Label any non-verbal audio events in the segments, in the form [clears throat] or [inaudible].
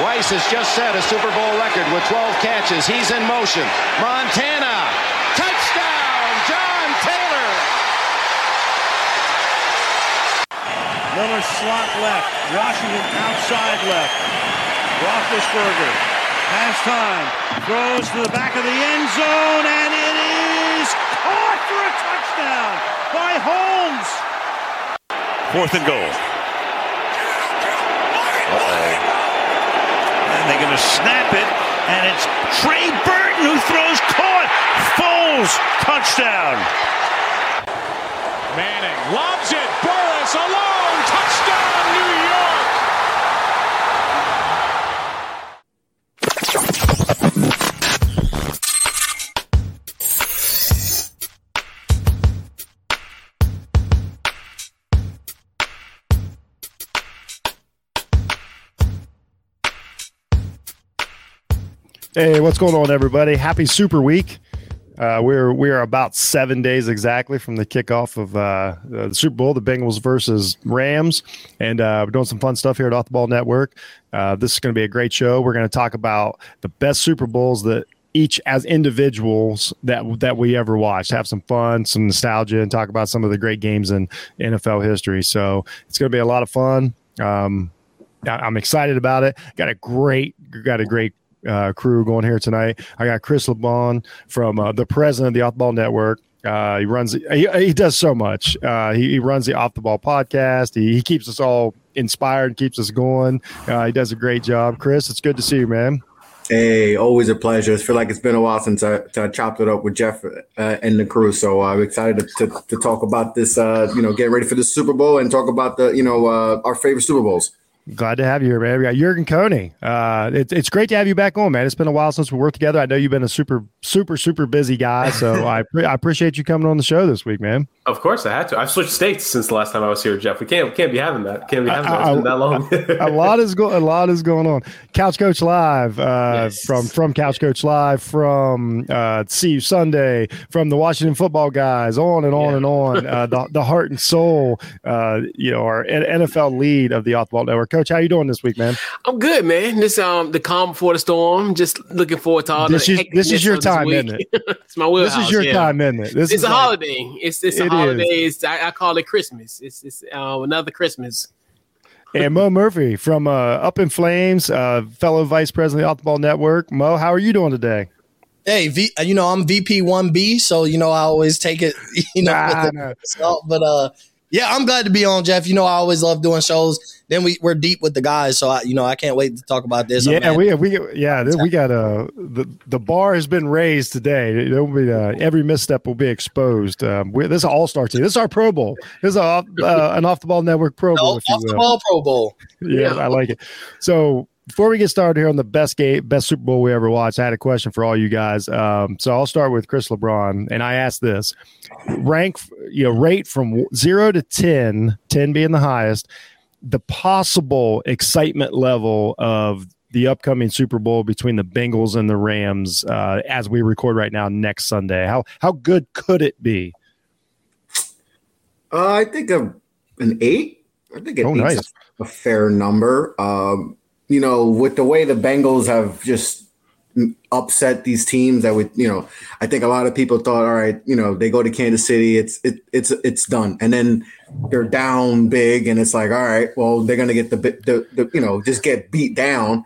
Weiss has just set a Super Bowl record with 12 catches. He's in motion. Montana. Touchdown, John Taylor. Miller slot left. Washington outside left. Roethlisberger has time. Throws to the back of the end zone, and it is caught for a touchdown by Holmes. Fourth and goal. And they're going to snap it, and it's Trey Burton who throws caught. Foles, touchdown. Manning lobs it. Burress alone. Hey, what's going on, everybody? Happy Super Week. Uh, we're we are about seven days exactly from the kickoff of uh, the Super Bowl, the Bengals versus Rams, and uh, we're doing some fun stuff here at Off the Ball Network. Uh, this is going to be a great show. We're going to talk about the best Super Bowls that each as individuals that that we ever watched. Have some fun, some nostalgia, and talk about some of the great games in NFL history. So it's going to be a lot of fun. Um, I'm excited about it. Got a great got a great uh, crew going here tonight. I got Chris LeBon from uh, the president of the Off the Ball Network. Uh, he runs. He, he does so much. Uh, he, he runs the Off the Ball podcast. He, he keeps us all inspired, keeps us going. Uh, he does a great job. Chris, it's good to see you, man. Hey, always a pleasure. I feel like it's been a while since I, I chopped it up with Jeff uh, and the crew. So I'm excited to, to, to talk about this. Uh, you know, get ready for the Super Bowl and talk about the you know uh, our favorite Super Bowls. Glad to have you here, man. We got Jurgen Coney. Uh, it, it's great to have you back on, man. It's been a while since we worked together. I know you've been a super, super, super busy guy, so [laughs] I, pre- I appreciate you coming on the show this week, man. Of course, I had to. I've switched states since the last time I was here, Jeff. We can't we can't be having that. Can't be having that. It's been that long. a lot is going. A lot is going on. Couch Coach Live uh, Yes. from from Couch Coach Live from uh, See You Sunday from the Washington Football Guys on and on Yeah. and on. Uh, the the heart and soul, uh, you know, our NFL lead of the Off Ball Network. Coach, how you doing this week, man? I'm good, man. This um the calm before the storm. Just looking forward to all This the is- this is your of this time, isn't it? [laughs] it's my wheelhouse. this is your yeah. time, isn't it? This It's is a like- holiday. It's it's It a is. holiday. It's, I, I call it Christmas. It's it's um, another Christmas. And Mo Murphy from uh, Up in Flames, uh, fellow vice president of the Off the Ball Network. Mo, how are you doing today? Hey, v, you know I'm VP one B, so you know I always take it, [laughs] you know, Nah, with nah. the salt. But uh, yeah, I'm glad to be on, Jeff. You know I always love doing shows. Then we we're deep with the guys, so I, you know I can't wait to talk about this. Yeah, we we yeah we got a the the bar has been raised today. There will be uh, every misstep will be exposed. Um, we, this is an all star team. This is our Pro Bowl. This is a, uh, an off the ball network Pro Bowl. you off the ball Pro Bowl. Yeah, I like it. So before we get started here on the best game, best Super Bowl we ever watched, I had a question for all you guys. Um, so I'll start with Chris LeBron, and I asked this: rank, you know, rate from zero to 10, 10 being the highest, the possible excitement level of the upcoming Super Bowl between the Bengals and the Rams uh, as we record right now next Sunday. How how good could it be? Uh, I think a, an eight. I think an Oh, nice. a, a fair number. Um, you know, with the way the Bengals have just upset these teams, that would you know, I think a lot of people thought, all right, you know, they go to Kansas City, it's it, it's it's done, and then they're down big, and it's like, all right, well, they're gonna get the the, the you know just get beat down.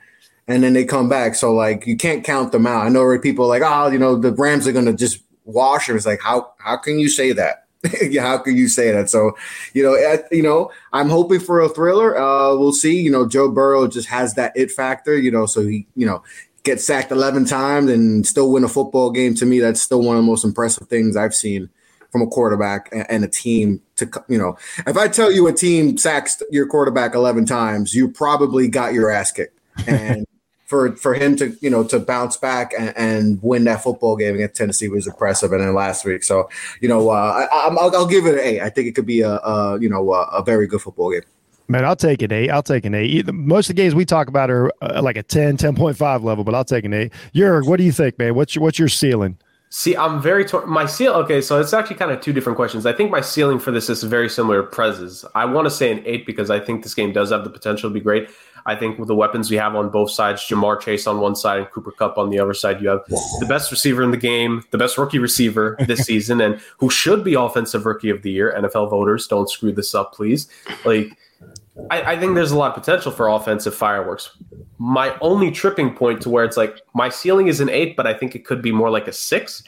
And then they come back, so like you can't count them out. I know where people like, oh, you know, the Rams are gonna just wash. It's like, how how can you say that? [laughs] yeah, how can you say that? So, you know, you know, I'm hoping for a thriller. Uh, we'll see. You know, Joe Burrow just has that it factor. You know, so he, you know, gets sacked 11 times and still win a football game. To me, that's still one of the most impressive things I've seen from a quarterback and a team. To you know, if I tell you a team sacks your quarterback 11 times, you probably got your ass kicked. And for for him to you know to bounce back and, and win that football game against Tennessee was impressive. And then last week, so you know, uh, I, I'm- I'll, I'll give it an eight. I think it could be a, a you know a, a very good football game. Man, I'll take an eight. I'll take an eight. Most of the games we talk about are uh, like a 10, 10.5 level, but I'll take an eight. Jurg, what do you think, man? What's your, what's your ceiling? See, I'm very tor- my seal. Okay, so it's actually kind of two different questions. I think my ceiling for this is very similar to Prez's. I want to say an eight because I think this game does have the potential to be great. I think with the weapons we have on both sides, Ja'Marr Chase on one side and Cooper Kupp on the other side, you have the best receiver in the game, the best rookie receiver this [laughs] season, and who should be offensive rookie of the year. NFL voters, don't screw this up, please. Like, I, I think there's a lot of potential for offensive fireworks. My only tripping point to where it's like my ceiling is an eight, but I think it could be more like a six,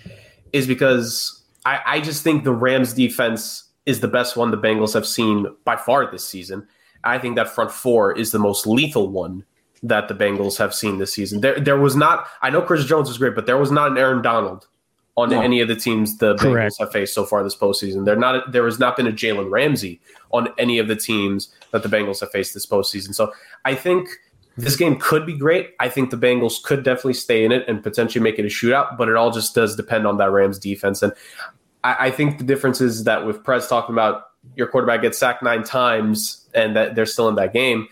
is because I, I just think the Rams defense is the best one the Bengals have seen by far this season. I think that front four is the most lethal one that the Bengals have seen this season. There, there was not. I know Chris Jones was great, but there was not an Aaron Donald on no. any of the teams the Correct. Bengals have faced so far this postseason. There not. There has not been a Jalen Ramsey on any of the teams that the Bengals have faced this postseason. So I think this game could be great. I think the Bengals could definitely stay in it and potentially make it a shootout, but it all just does depend on that Rams defense. And I, I think the difference is that with Prez talking about your quarterback gets sacked nine times and that they're still in that game.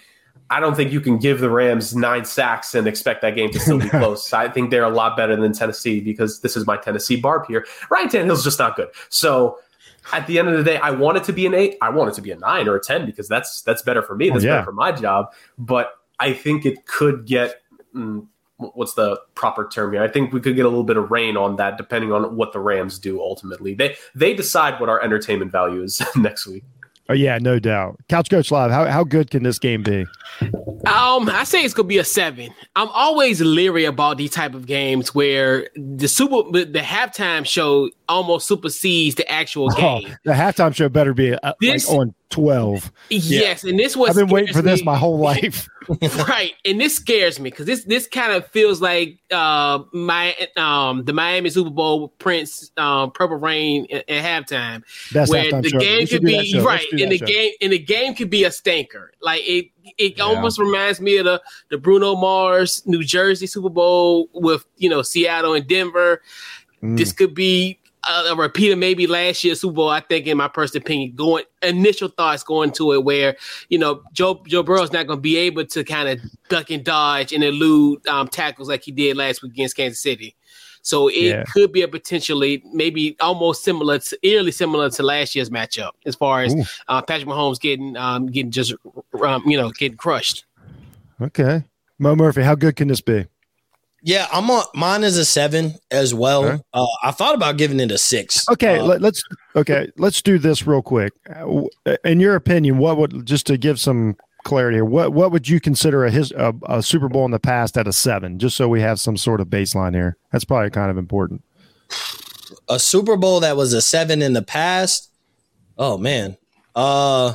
I don't think you can give the Rams nine sacks and expect that game to still be [laughs] close. I think they're a lot better than Tennessee because this is my Tennessee barb here. Ryan Tannehill's just not good. So at the end of the day, I want it to be an eight. I want it to be a nine or a ten because that's that's better for me. That's oh, yeah. better for my job. But I think it could get mm, what's the proper term here? I think we could get a little bit of rain on that, depending on what the Rams do ultimately. They they decide what our entertainment value is [laughs] next week. Oh yeah, no doubt. Couch Coach Live, how how good can this game be? Um, I say it's gonna be a seven. I'm always leery about these type of games where the super the halftime show almost supersedes the actual oh, game. Oh, the halftime show better be uh, this, like on twelve. Yes, yeah. and this was I've been waiting for me. this my whole [laughs] life. right, and this scares me because this this kind of feels like uh my um the Miami Super Bowl Prince um Purple Rain at, at halftime, That's where the show. game could be right, and the show. game and the game could be a stinker. Like it it yeah. almost reminds me of the the Bruno Mars New Jersey Super Bowl with you know Seattle and Denver. Mm. This could be a, a repeat of maybe last year's Super Bowl. I think, in my personal opinion, going initial thoughts going to it where you know Joe Joe Burrow's not going to be able to kind of duck and dodge and elude um, tackles like he did last week against Kansas City. So it yeah. could be a potentially maybe almost similar, to, eerily similar to last year's matchup as far as uh, Patrick Mahomes getting um, getting just um, you know getting crushed. Okay, Mo Murphy, how good can this be? Yeah, I'm on. Mine is a seven as well. Okay. Uh, I thought about giving it a six. Okay, uh, let, us okay. Let's do this real quick. In your opinion, what would just to give some clarity here? What what would you consider a his a, a Super Bowl in the past at a seven? Just so we have some sort of baseline here. That's probably kind of important. A Super Bowl that was a seven in the past. Oh man, uh,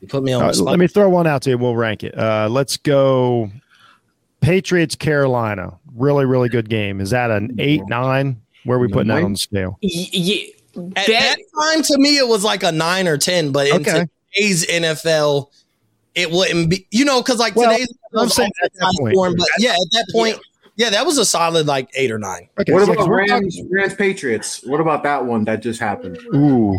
you put me on. Uh, let me throw one out to you. We'll rank it. Uh, let's go. Patriots Carolina really, really good game. Is that an eight, nine? Where are we putting that on the scale? Yeah. At that time, to me, it was like a nine or 10, but in okay. today's NFL, it wouldn't be, you know, because like well, today's I'm saying at that point. Form, but yeah, at that point, yeah, that was a solid like eight or nine. Okay, what about Rams, Rams Patriots? What about that one that just happened? Ooh.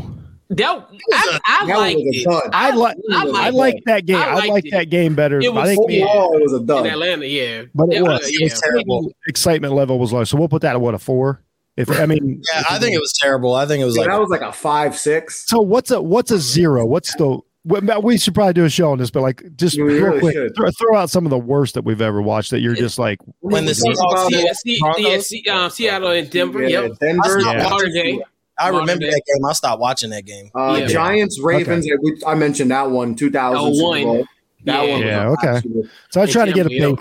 That, I, I like it. I, like I, like, I like that game. I, like that game better. It was, I think overall, it was a dud. In Atlanta, yeah, but it, it was, it was terrible. Excitement level was low, so we'll put that at what a four. If I mean, [laughs] yeah, I think it was terrible. I think it was yeah, like that was like a five six. So what's a what's a zero? What's the we should probably do a show on this, but like just real really quick, throw, throw, out some of the worst that we've ever watched that you're just like when the Seahawks, yeah, uh, Seattle and Denver, yeah, yep. Denver, yeah. I remember that game. I stopped watching that game. Uh, yeah. Giants Ravens. Okay. I mentioned that one. Two thousand. Oh, that yeah. one. Yeah. Okay. So I was trying to get a big.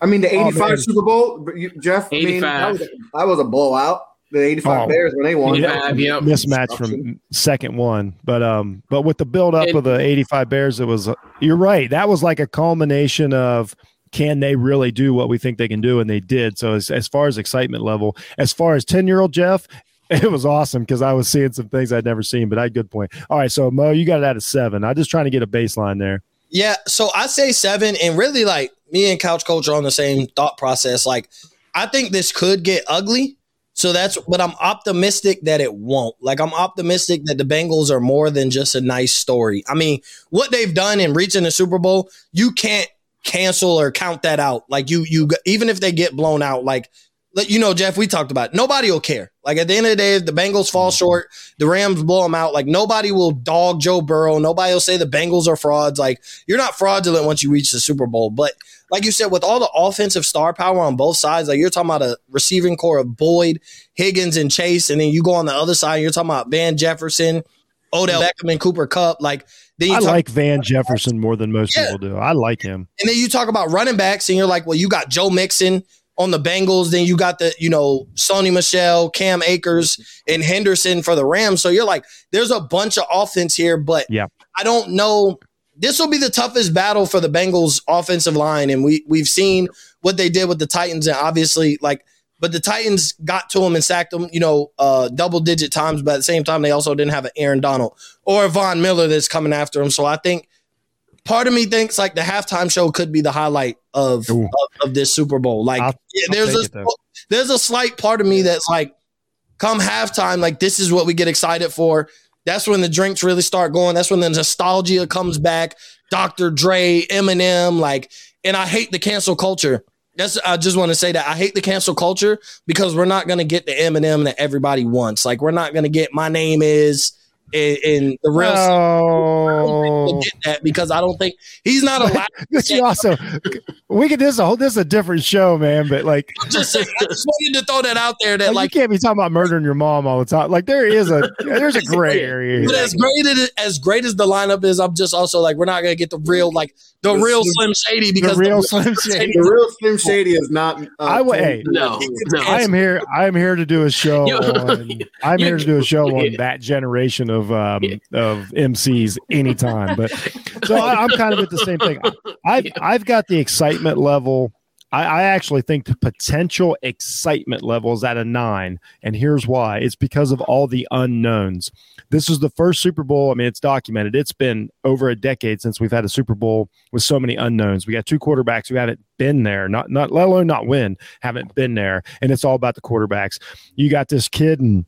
I mean, the '85 oh, Super Bowl, Jeff. I mean, that was, a, that was a blowout. The '85 oh, Bears when they won. Yeah, yep. Mismatch from second one, but um, but with the build up of the '85 Bears, it was. Uh, you're right. That was like a culmination of can they really do what we think they can do? And they did. So as, as far as excitement level, as far as 10 year old Jeff, [laughs] it was awesome because I was seeing some things I'd never seen, but I good point. All right, so Mo, you got it at a seven. I'm just trying to get a baseline there. Yeah, so I say seven, and really like me and Couch Coach are on the same thought process. Like, I think this could get ugly. So that's, but I'm optimistic that it won't. Like, I'm optimistic that the Bengals are more than just a nice story. I mean, what they've done in reaching the Super Bowl, you can't cancel or count that out. Like, you, you, even if they get blown out, like you know, Jeff, we talked about it. nobody will care. Like at the end of the day, if the Bengals fall mm-hmm. short, the Rams blow them out. Like nobody will dog Joe Burrow. Nobody will say the Bengals are frauds. Like you're not fraudulent once you reach the Super Bowl. But like you said, with all the offensive star power on both sides, like you're talking about a receiving core of Boyd, Higgins, and Chase, and then you go on the other side, you're talking about Van Jefferson, Odell Beckham, and Cooper Kupp. Like then I like Van Jefferson more than most yeah. people do. I like him. And then you talk about running backs, and you're like, well, you got Joe Mixon on the Bengals. Then you got the, you know, Sony Michel, Cam Akers, and Henderson for the Rams. So you're like, there's a bunch of offense here, but yeah, I don't know. This will be the toughest battle for the Bengals offensive line. And we we've seen what they did with the Titans, and obviously, like, but the Titans got to him and sacked him, you know, uh, double digit times. But at the same time, they also didn't have an Aaron Donald or Von Miller that's coming after him. So I think part of me thinks like the halftime show could be the highlight of of, of, this Super Bowl. Like I'll, there's I'll a there's a slight part of me that's like, come halftime, like this is what we get excited for. That's when the drinks really start going. That's when the nostalgia comes back. Dr. Dre, Eminem, like, and I hate the cancel culture. That's I just want to say that I hate the cancel culture because we're not gonna get the Eminem that everybody wants. Like, we're not gonna get my name is in, the real no. get that because I don't think he's not allowed. but you also we could this a whole this is a different show, man. But like, I'm just saying, I just wanted to throw that out there. That like, like, you can't be talking about murdering your mom all the time. Like there is a there's a [laughs] gray area. But as great as as great as the lineup is, I'm just also like we're not gonna get the real like the, the real Slim Shady because the real the, Slim Shady. The real Slim Shady is not. Uh, I would. Hey, no, no. I am here. I am here to do a show. [laughs] on, I'm here to do a show on that generation of um, of MCs anytime. But [laughs] so I, am kind of at the same thing. I've I've got the excitement level. I, I actually think the potential excitement level is at a nine, and here's why: it's because of all the unknowns. This is the first Super Bowl. I mean, it's documented. It's been over a decade since we've had a Super Bowl with so many unknowns. We got two quarterbacks who haven't been there, not not let alone not win, haven't been there, and it's all about the quarterbacks. You got this kid and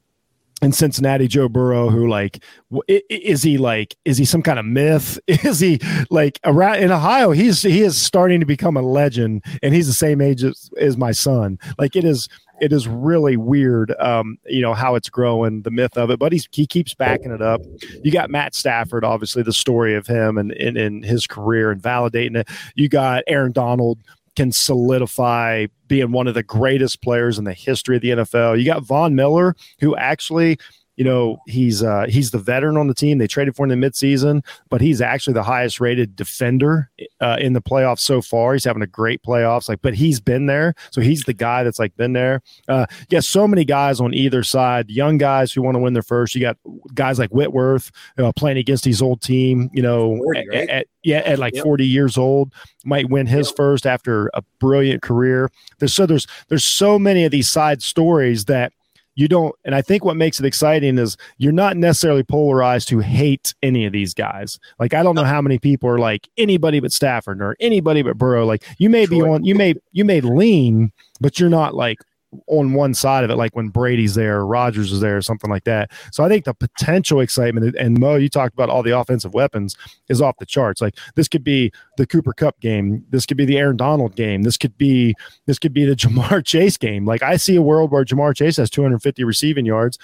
in Cincinnati, Joe Burrow, who like is he like is he some kind of myth? [laughs] Is he like around in Ohio? He's he is starting to become a legend, and he's the same age as, as my son. Like it is it is really weird, um, you know how it's growing, the myth of it. But he's he keeps backing it up. You got Matt Stafford, obviously the story of him and in his career and validating it. You got Aaron Donald can solidify being one of the greatest players in the history of the NFL. You got Von Miller, who actually you know he's uh, he's the veteran on the team. They traded for him in the midseason, but he's actually the highest rated defender uh, in the playoffs so far. He's having a great playoffs. Like, but he's been there, so he's the guy that's like been there. Uh, you got so many guys on either side, young guys who want to win their first. You got guys like Whitworth uh, playing against his old team. You know, 40, right? at, at, yeah, at like yep. 40 years old, might win his yep. first after a brilliant career. There's so there's there's so many of these side stories that you don't and i think what makes it exciting is you're not necessarily polarized to hate any of these guys. Like i don't know how many people are like anybody but stafford or anybody but burrow. Like you may be on you may you may lean but you're not like on one side of it, like when Brady's there, or Rodgers is there, something like that. So I think the potential excitement and Mo, you talked about all the offensive weapons is off the charts. Like this could be the Cooper Kupp game, this could be the Aaron Donald game, this could be this could be the [laughs] Ja'Marr Chase game. Like I see a world where Ja'Marr Chase has 250 receiving yards.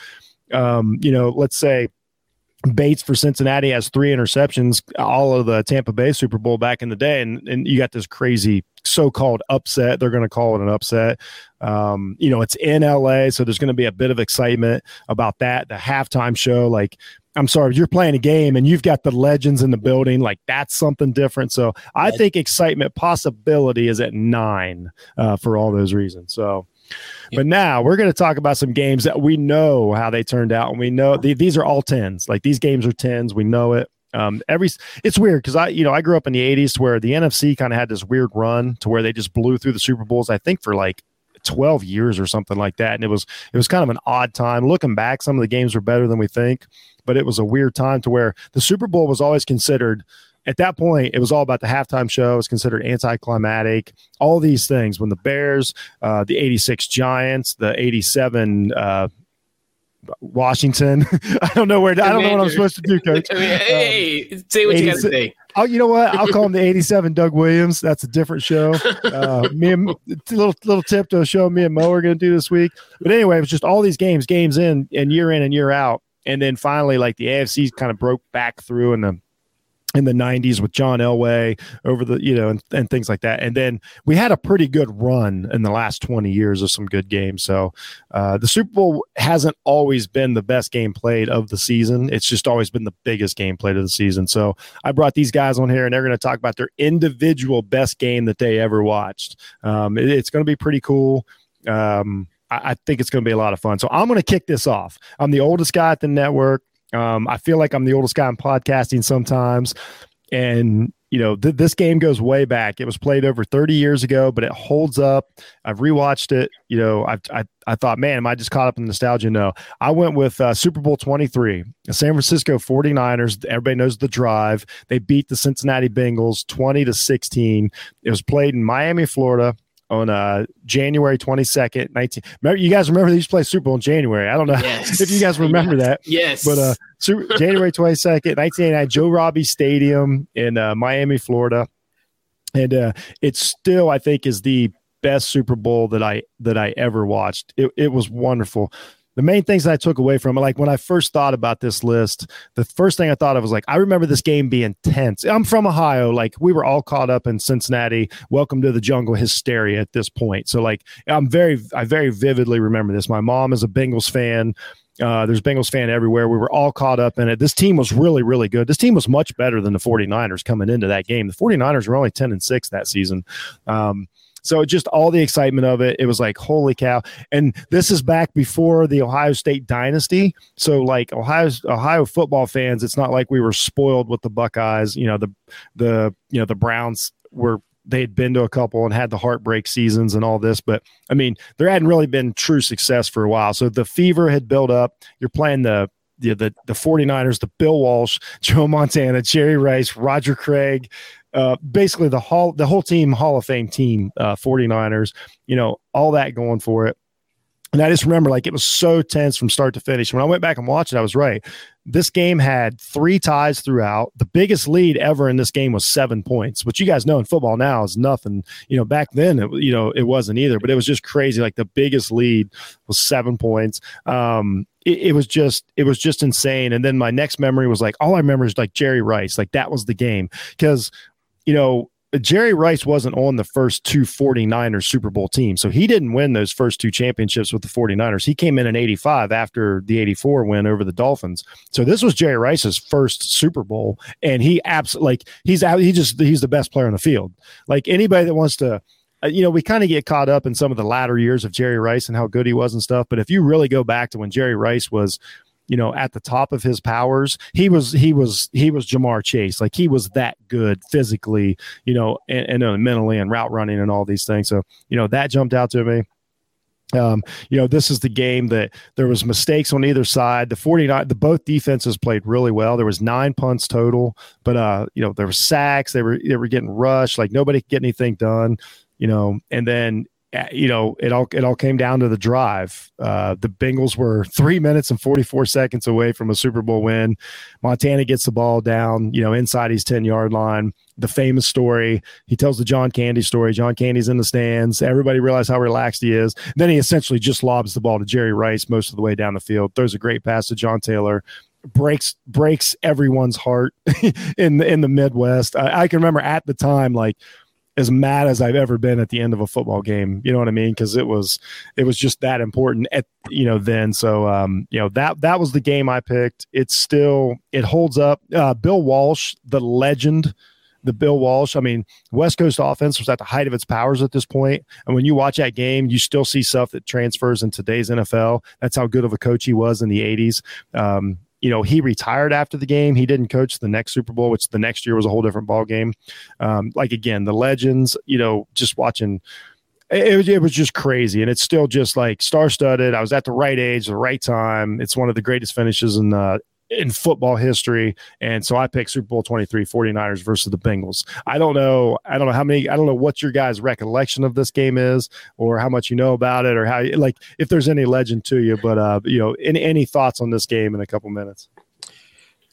Um, you know, let's say Bates for Cincinnati has three interceptions, all of the Tampa Bay Super Bowl back in the day, and and you got this crazy so-called upset. They're going to call it an upset. Um, you know, it's in LA, so there's going to be a bit of excitement about that. The halftime show, like, I'm sorry, you're playing a game and you've got the legends in the building, like that's something different. So I think excitement possibility is at nine uh, for all those reasons. So. But now we're going to talk about some games that we know how they turned out, and we know the, these are all tens. Like these games are tens. We know it. Um, every it's weird because I you know I grew up in the '80s where the NFC kind of had this weird run to where they just blew through the Super Bowls. I think for like 12 years or something like that, and it was it was kind of an odd time. Looking back, some of the games were better than we think, but it was a weird time to where the Super Bowl was always considered. At that point, it was all about the halftime show. It was considered anticlimactic. All these things when the Bears, uh, the '86 Giants, the '87 uh, Washington. [laughs] I don't know where. To, I don't know what I'm supposed to do, Coach. I [laughs] mean, hey, um, say what you got to say. Oh, you know what? I'll call him the '87 Doug Williams. That's a different show. [laughs] Uh, me and little little tip to a show me and Mo are going to do this week. But anyway, it was just all these games, games in and year in and year out, and then finally, like the AFC kind of broke back through, and the in the 90s with John Elway over the you know and, and things like that. And then we had a pretty good run in the last 20 years of some good games. So uh, the Super Bowl hasn't always been the best game played of the season. It's just always been the biggest game played of the season. So I brought these guys on here and they're going to talk about their individual best game that they ever watched. Um, it, it's going to be pretty cool. Um, I, I think it's going to be a lot of fun. So I'm going to kick this off. I'm the oldest guy at the network um, I feel like I'm the oldest guy in podcasting sometimes. And, you know, th- this game goes way back. It was played over 30 years ago, but it holds up. I've rewatched it. You know, I, I, I thought, man, am I just caught up in nostalgia? No. I went with uh, Super Bowl 23, the San Francisco 49ers. Everybody knows the drive. They beat the Cincinnati Bengals 20 to 16. It was played in Miami, Florida on uh, January 22nd, 19. Remember, you guys remember they used to play Super Bowl in January. I don't know yes. [laughs] if you guys remember that. Yes. But uh, Super, [laughs] January 22nd, 1989, Joe Robbie Stadium in uh, Miami, Florida. And uh, it still, I think, is the best Super Bowl that I that I ever watched. It, it was wonderful the main things I took away from it, like when I first thought about this list, the first thing I thought of was like, I remember this game being tense. I'm from Ohio. Like we were all caught up in Cincinnati, welcome to the jungle hysteria at this point. So like I'm very, I very vividly remember this. My mom is a Bengals fan. Uh, there's Bengals fan everywhere. We were all caught up in it. This team was really, really good. This team was much better than the 49ers coming into that game. The 49ers were only 10 and 6 that season. Um, so just all the excitement of it, it was like, holy cow. And this is back before the Ohio State dynasty. So like Ohio Ohio football fans, it's not like we were spoiled with the Buckeyes. You know, the the you know, the Browns were they had been to a couple and had the heartbreak seasons and all this, but I mean, there hadn't really been true success for a while. So the fever had built up. You're playing the the the, the 49ers, the Bill Walsh, [laughs] Joe Montana, Jerry Rice, Roger Craig, uh, basically the hall, the whole team, Hall of Fame team, uh, 49ers, you know, all that going for it. And I just remember like it was so tense from start to finish. When I went back and watched it, I was right. This game had three ties throughout. The biggest lead ever in this game was seven points, which you guys know in football now is nothing. You know, back then, it, you know, it wasn't either, but it was just crazy. Like the biggest lead was seven points. Um, it, it, was just it was just insane. And then my next memory was like all I remember is like Jerry Rice, like that was the game because you know, Jerry Rice wasn't on the first two 49ers Super Bowl teams. So he didn't win those first two championships with the 49ers. He came in in 85 after the 84 win over the Dolphins. So this was Jerry Rice's first Super Bowl. And he absolutely, like, he's out, he just, he's the best player on the field. Like anybody that wants to, uh, you know, we kind of get caught up in some of the latter years of Jerry Rice and how good he was and stuff. But if you really go back to when Jerry Rice was, you know, at the top of his powers, he was he was he was Ja'Marr Chase. Like he was that good physically, you know, and, and uh, mentally and route running and all these things. So, you know, that jumped out to me. Um, you know, this is the game that there was mistakes on either side. The 49 the both defenses played really well. There was nine punts total, but uh, you know, there were sacks, they were they were getting rushed, like nobody could get anything done, you know, and then you know, it all it all came down to the drive. Uh, the Bengals were [laughs] three minutes and forty four seconds away from a Super Bowl win. Montana gets the ball down, you know, inside his ten yard line. The famous story. He tells the John Candy story. John Candy's in the stands. Everybody realizes how relaxed he is. Then he essentially just lobs the ball to Jerry Rice most of the way down the field. Throws a great pass to John Taylor breaks breaks everyone's heart [laughs] in the in the Midwest. I, I, can remember at the time, like as mad as I've ever been at the end of a football game. You know what I mean? Because it was it was just that important at you know then. So um, you know that that was the game I picked. It's still it holds up. Uh, Bill Walsh, the legend. The Bill Walsh, I mean, West Coast offense was at the height of its powers at this point. And when you watch that game, you still see stuff that transfers in today's NFL. That's how good of a coach he was in the 80s. Um, you know, he retired after the game. He didn't coach the next Super Bowl, which the next year was a whole different ball game. Um, like again, the legends, you know, just watching it, it, was just crazy and it's still just like star studded. I was at the right age, the right time. It's one of the greatest finishes in uh, in football history. And so I picked Super Bowl 23 49ers versus the Bengals. I don't know. I don't know how many, I don't know what your guys' recollection of this game is or how much you know about it or how, like, if there's any legend to you. But, uh, you know, any, any thoughts on this game in a couple minutes?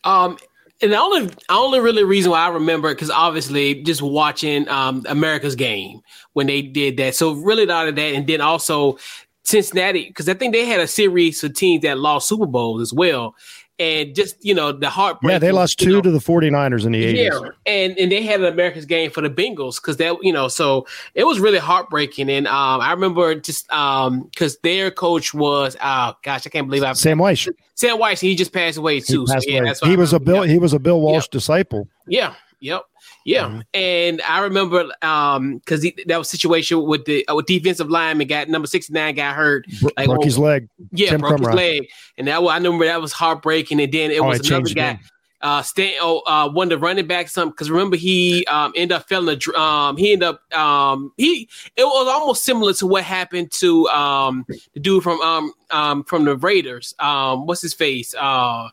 Um, and the only only really reason why I remember it because obviously just watching um, America's game when they did that. So really lot of that, and then also Cincinnati because I think they had a series of teams that lost Super Bowls as well and just you know the heartbreak. Yeah, they lost two know, to the 49ers in the 80s. Yeah, and and they had an America's game for the Bengals because that you know so it was really heartbreaking. And um, I remember just um because their coach was oh gosh I can't believe I Sam Wyche. Sam Wyche he just passed away too. He, so, yeah, away. he was a Bill he was a Bill Walsh yeah. disciple. Yeah. Yep. Yeah, mm-hmm. and I remember um because that was situation with the uh, with defensive lineman got number sixty nine got hurt, like broke his leg. Yeah, Tim broke his leg, and that I remember that was heartbreaking. And then it oh, was another guy. Uh, Stan, oh, uh, one of the running backs, some because remember he um ended up failing a um he ended up um he it was almost similar to what happened to um the dude from um um from the Raiders um what's his face uh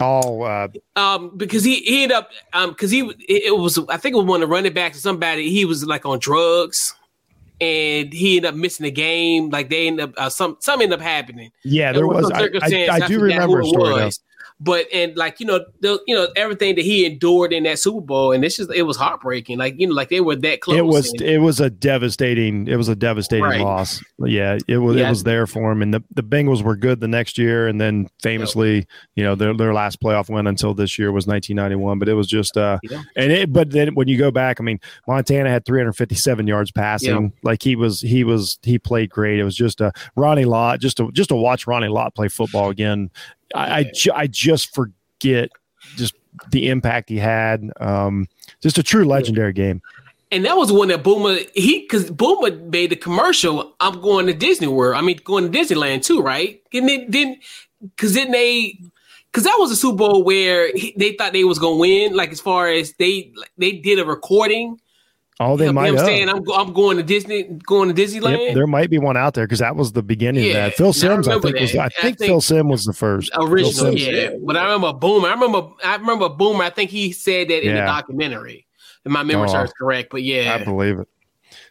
Oh, uh, um, because he, he ended up um because he it was I think it was one of the running backs or somebody he was like on drugs and he ended up missing the game. Like they ended up uh, some some ended up happening. Yeah, there was. I, I, I, do remember a story. But and like you know, the, you know everything that he endured in that Super Bowl, and it's just it was heartbreaking. Like you know, like they were that close. It was and, it was a devastating it was a devastating right. loss. Yeah, it was yeah. it was there for him, and the, the Bengals were good the next year, and then famously, yep. you know, their their last playoff win until this year was 1991. But it was just uh, yeah. and it but then when you go back, I mean, Montana had 357 yards passing. Yeah. Like he was he was he played great. It was just a Ronnie Lott just to just to watch Ronnie Lott play football again I, I, ju- I just forget just the impact he had. Um, just a true legendary game. And that was one that Boomer he because Boomer made the commercial. I'm going to Disney World. I mean, going to Disneyland too, right? And then then because then they because that was a Super Bowl where he, they thought they was gonna win. Like as far as they they did a recording Oh, they might. I'm saying I'm, I'm going to Disney, going to Disneyland. Yep, there might be one out there because that was the beginning yeah, of that. Phil Simms, I, I think, was. I, I think, think, Phil Simms was the first original. Yeah, but I remember Boomer. I remember. I remember Boomer. I think he said that in yeah. the documentary. If my memory oh, serves correct, but yeah, I believe it.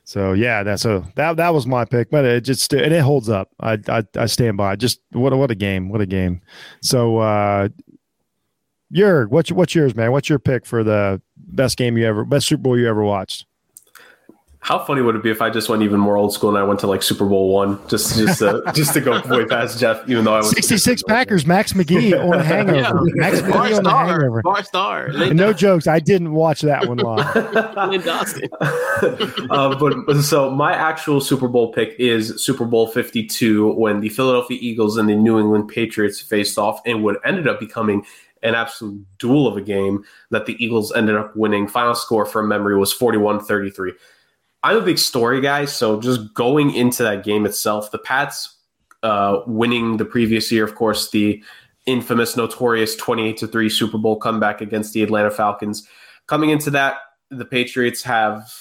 So yeah, that's a that that was my pick, but it just and it holds up. I I, I stand by. Just what a, what a game, what a game. So uh Jurg, what's what's yours, man? What's your pick for the best game you ever, best Super Bowl you ever watched? How funny would it be if I just went even more old school and I went to like Super Bowl one, just just uh, [laughs] just to go way past Jeff, even though I was sixty six Packers, Max McGee [laughs] on Hangover, yeah. Max McGee Bar on the Hangover, Bar Star. no jokes, I didn't watch that one live. [laughs] Dawson. uh, but so my actual Super Bowl pick is Super Bowl fifty two when the Philadelphia Eagles and the New England Patriots faced off, and what ended up becoming an absolute duel of a game that the Eagles ended up winning. Final score from memory was 41 33. I'm a big story guy, so just going into that game itself, the Pats uh, winning the previous year, of course, the infamous, notorious 28 to 3 Super Bowl comeback against the Atlanta Falcons. Coming into that, the Patriots have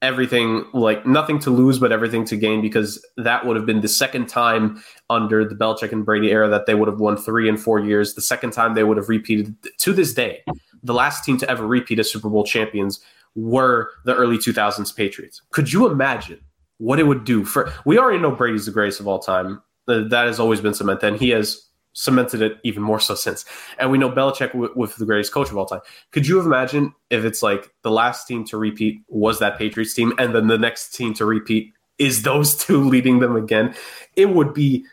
everything like nothing to lose but everything to gain because that would have been the second time under the Belichick and Brady era that they would have won three and four years. The second time they would have repeated to this day. The last team to ever repeat as Super Bowl champions were the early 2000s Patriots. Could you imagine what it would do for? We already know Brady's the greatest of all time. That has always been cemented, and he has cemented it even more so since. And we know Belichick w- with the greatest coach of all time. Could you imagine if it's like the last team to repeat was that Patriots team, and then the next team to repeat is those [laughs] two leading them again? It would be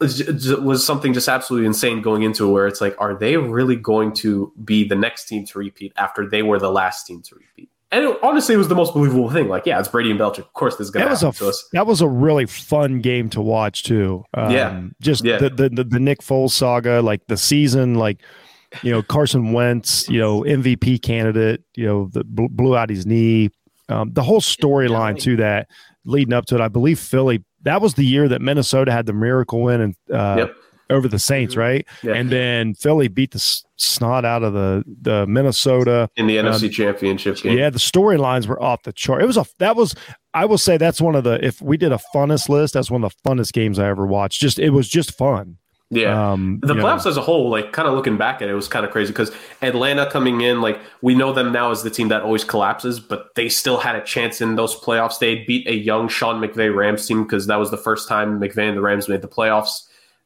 was something just absolutely insane going into where it's like are they really going to be the next team to repeat after they were the last team to repeat and it, honestly, it was the most believable thing. Like, yeah, it's Brady and Belichick. Of course, this is going to happen a, to us. That was a really fun game to watch too. Um, yeah, just yeah. The, the, the the Nick Foles saga, like the season, like you know Carson Wentz, you know MVP candidate, you know the blew out his knee. Um, the whole storyline to that leading up to it, I believe Philly. That was the year that Minnesota had the miracle win and uh, yep over the Saints, mm-hmm. right? Yeah. And then Philly beat the snot out of the the Minnesota in the um, NFC Championship game. Yeah, the storylines were off the chart. It was a that was I will say that's one of the if we did a funnest list, that's one of the funnest games I ever watched. Just it was just fun. Yeah, um, the playoffs know. as a whole, like kind of looking back at it, was kind of crazy because Atlanta coming in, like we know them now as the team that always collapses, but they still had a chance in those playoffs. They beat a young Sean McVay Rams team because that was the first time McVay and the Rams made the playoffs.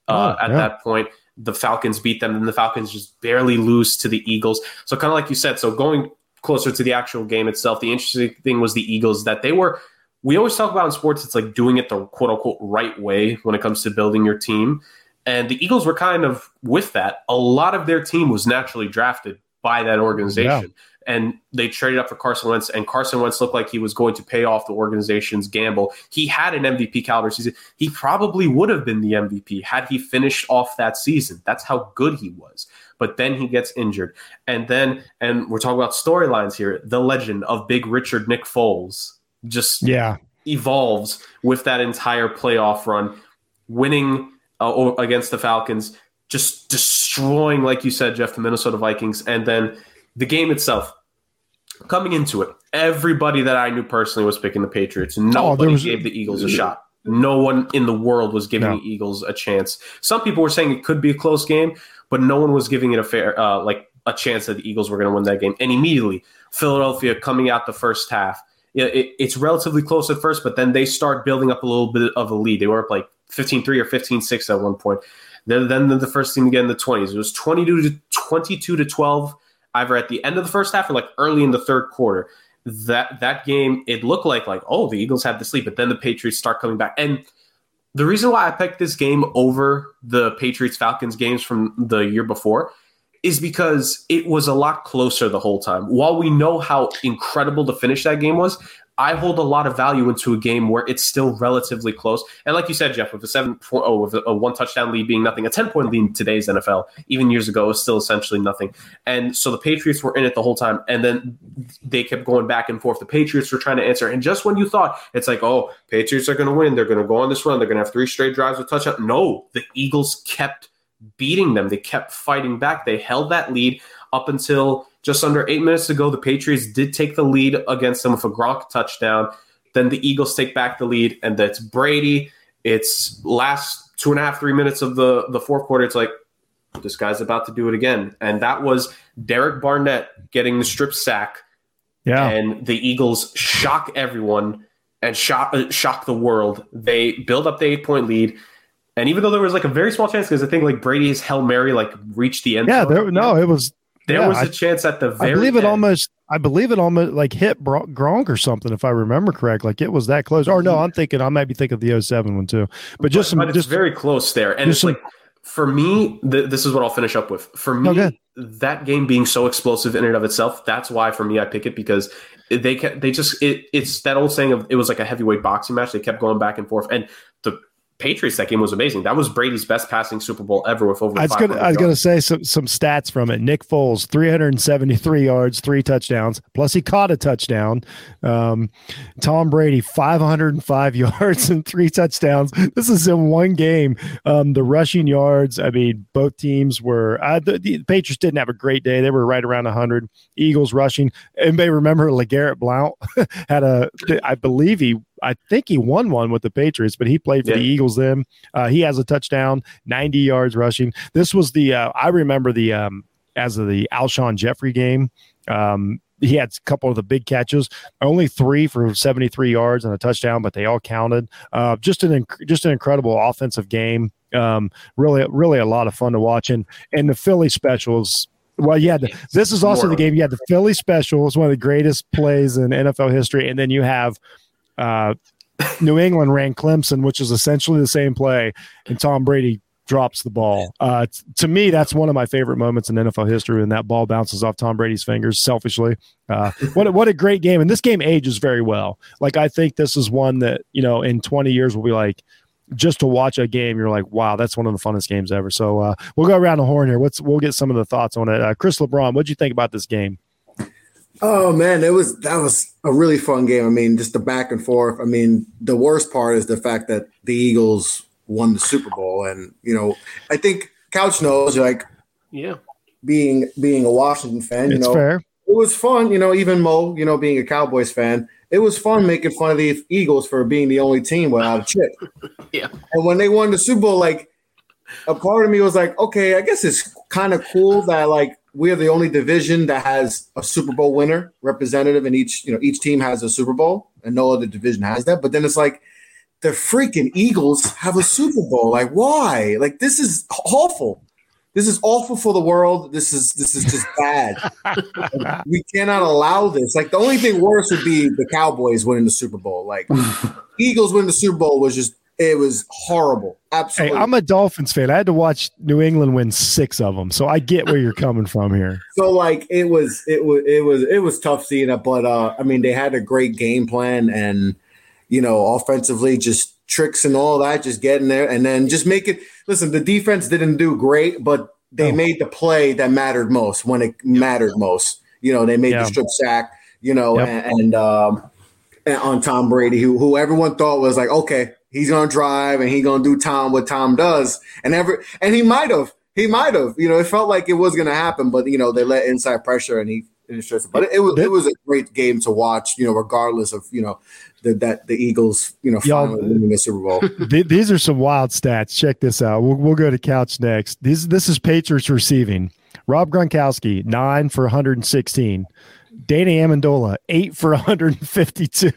Uh, oh, at yeah. that point, the Falcons beat them, and the Falcons just barely lose to the Eagles. So kind of like you said, so going closer to the actual game itself, the interesting thing was the Eagles that they were. We always talk about in sports, it's like doing it the quote unquote right way when it comes to building your team. And the Eagles were kind of with that. A lot of their team was naturally drafted by that organization. Yeah. And they traded up for Carson Wentz, and Carson Wentz looked like he was going to pay off the organization's gamble. He had an MVP caliber season. He probably would have been the MVP had he finished off that season. That's how good he was. But then he gets injured. And then, and we're talking about storylines here, the legend of Big Richard Nick Foles just yeah evolves with that entire playoff run, winning uh, against the Falcons, just destroying, like you said, Jeff, the Minnesota Vikings, and then the game itself. Coming into it, everybody that I knew personally was picking the Patriots. Oh, Nobody oh, was, gave the Eagles a shot. No one in the world was giving no. the Eagles a chance. Some people were saying it could be a close game, but no one was giving it a fair, uh, like a chance that the Eagles were going to win that game. And immediately, Philadelphia coming out the first half, it, it's relatively close at first, but then they start building up a little bit of a lead. They were up like 15 3 or 15 6 at one point. Then, then the first team to get in the 20s. It was 22 to 22 to 12, either at the end of the first half or like early in the third quarter. That that game, it looked like like oh the Eagles have the lead, but then the Patriots start coming back. And the reason why I picked this game over the Patriots Falcons games from the year before is because it was a lot closer the whole time. While we know how incredible the finish that game was, I hold a lot of value into a game where it's still relatively close. And like you said, Jeff, with a seven point oh, with a one touchdown lead being nothing, a ten point lead in today's NFL, even years ago, was still essentially nothing. And so the Patriots were in it the whole time, and then they kept going back and forth. The Patriots were trying to answer, and just when you thought it's like, oh, Patriots are going to win, they're going to go on this run, they're going to have three straight drives with touchdown. No, the Eagles kept beating them. They kept fighting back. They held that lead up until just under eight minutes ago, the Patriots did take the lead against them with a Gronk touchdown. Then the Eagles take back the lead, and that's Brady. It's last two and a half, three minutes of the, the fourth quarter. It's like, this guy's about to do it again. And that was Derek Barnett getting the strip sack. Yeah. And the Eagles shock everyone and shock, uh, shock the world. They build up the eight point lead. And even though there was like a very small chance, because I think like Brady's Hail Mary like reached the end. Yeah, there, no, it was there yeah, was a I, chance at the very. I believe it end. almost. I believe it almost like hit Gronk or something, if I remember correct. Like it was that close. Or no, I'm thinking I might be thinking of the 07 one too. But just but, some, but just very close there. And it's some, like for me, th- this is what I'll finish up with. For me, okay. that game being so explosive in and of itself, that's why for me I pick it because they kept, they just it, it's that old saying of it was like a heavyweight boxing match. They kept going back and forth, and the Patriots that game was amazing. That was Brady's best passing Super Bowl ever with over. I was going to say some some stats from it. Nick Foles, 373 yards, three touchdowns, plus he caught a touchdown. Um, Tom Brady, 505 [laughs] yards and three touchdowns. This is in one game. Um, the rushing yards. I mean, both teams were. Uh, the, the, Patriots didn't have a great day. They were right around 100. Eagles rushing. Anybody remember LeGarrette Blount [laughs] had a? I believe he I think he won one with the Patriots, but he played for yeah. the Eagles then. Uh, he has a touchdown, 90 yards rushing. This was the, uh, I remember the, um, as of the Alshon Jeffery game. Um, he had a couple of the big catches, only three for 73 yards and a touchdown, but they all counted. Uh, just an inc- just an incredible offensive game. Um, really, really a lot of fun to watch. And and the Philly specials. Well, yeah, this is also the game. You had the Philly special. It's one of the greatest plays in NFL history, and then you have uh, New England ran Clemson, which is essentially the same play, and Tom Brady drops the ball. Uh, t- to me, that's one of my favorite moments in NFL history, and that ball bounces off Tom Brady's fingers. Selfishly, uh, [laughs] what a, what a great game! And this game ages very well. Like I think this is one that you know in 20 years will be like. Just to watch a game, you're like, wow, that's one of the funnest games ever. So uh, we'll go around the horn here. Let's we'll get some of the thoughts on it. Uh, Chris LeBron, what do you think about this game? Oh man, it was that was a really fun game. I mean, just the back and forth. I mean, the worst part is the fact that the Eagles won the Super Bowl, and you know, I think Couch knows like, yeah, being being a Washington fan, you it's know, fair. it was fun. You know, even Mo, you know, being a Cowboys fan, it was fun making fun of the Eagles for being the only team without a chip. [laughs] yeah, and when they won the Super Bowl, like a part of me was like, okay, I guess it's kind of cool that like we're the only division that has a Super Bowl winner representative, and each you know each team has a Super Bowl, and no other division has that. But then it's like the freaking Eagles have a Super Bowl. Like, why? Like, this is awful. This is awful for the world. This is this is just bad. [laughs] we cannot allow this. Like, the only thing worse would be the Cowboys winning the Super Bowl. Like, [laughs] Eagles winning the Super Bowl was just it was horrible. Absolutely. Hey, I'm a Dolphins fan. I had to watch New England win six of them, so I get where you're coming from here. [laughs] So like it was, it was, it was, it was tough seeing it, but uh, I mean, they had a great game plan, and you know, offensively, just tricks and all that, just getting there, and then just make it. Listen, the defense didn't do great, but they oh. made the play that mattered most when it mattered most. You know, they made yeah. the strip sack. You know, yep. and, and um, on Tom Brady, who who everyone thought was like, okay, he's gonna drive and he's gonna do Tom what Tom does, and ever and he might have, he might have, you know, it felt like it was gonna happen, but you know they let inside pressure and he. But it, it was it was a great game to watch, you know, regardless of you know the, that the Eagles, you know, finally winning the Super Bowl. [laughs] these are some wild stats. Check this out. We'll, we'll go to couch next. This this is Patriots receiving. Rob Gronkowski nine for 116. Danny Amendola, eight for [laughs] 152.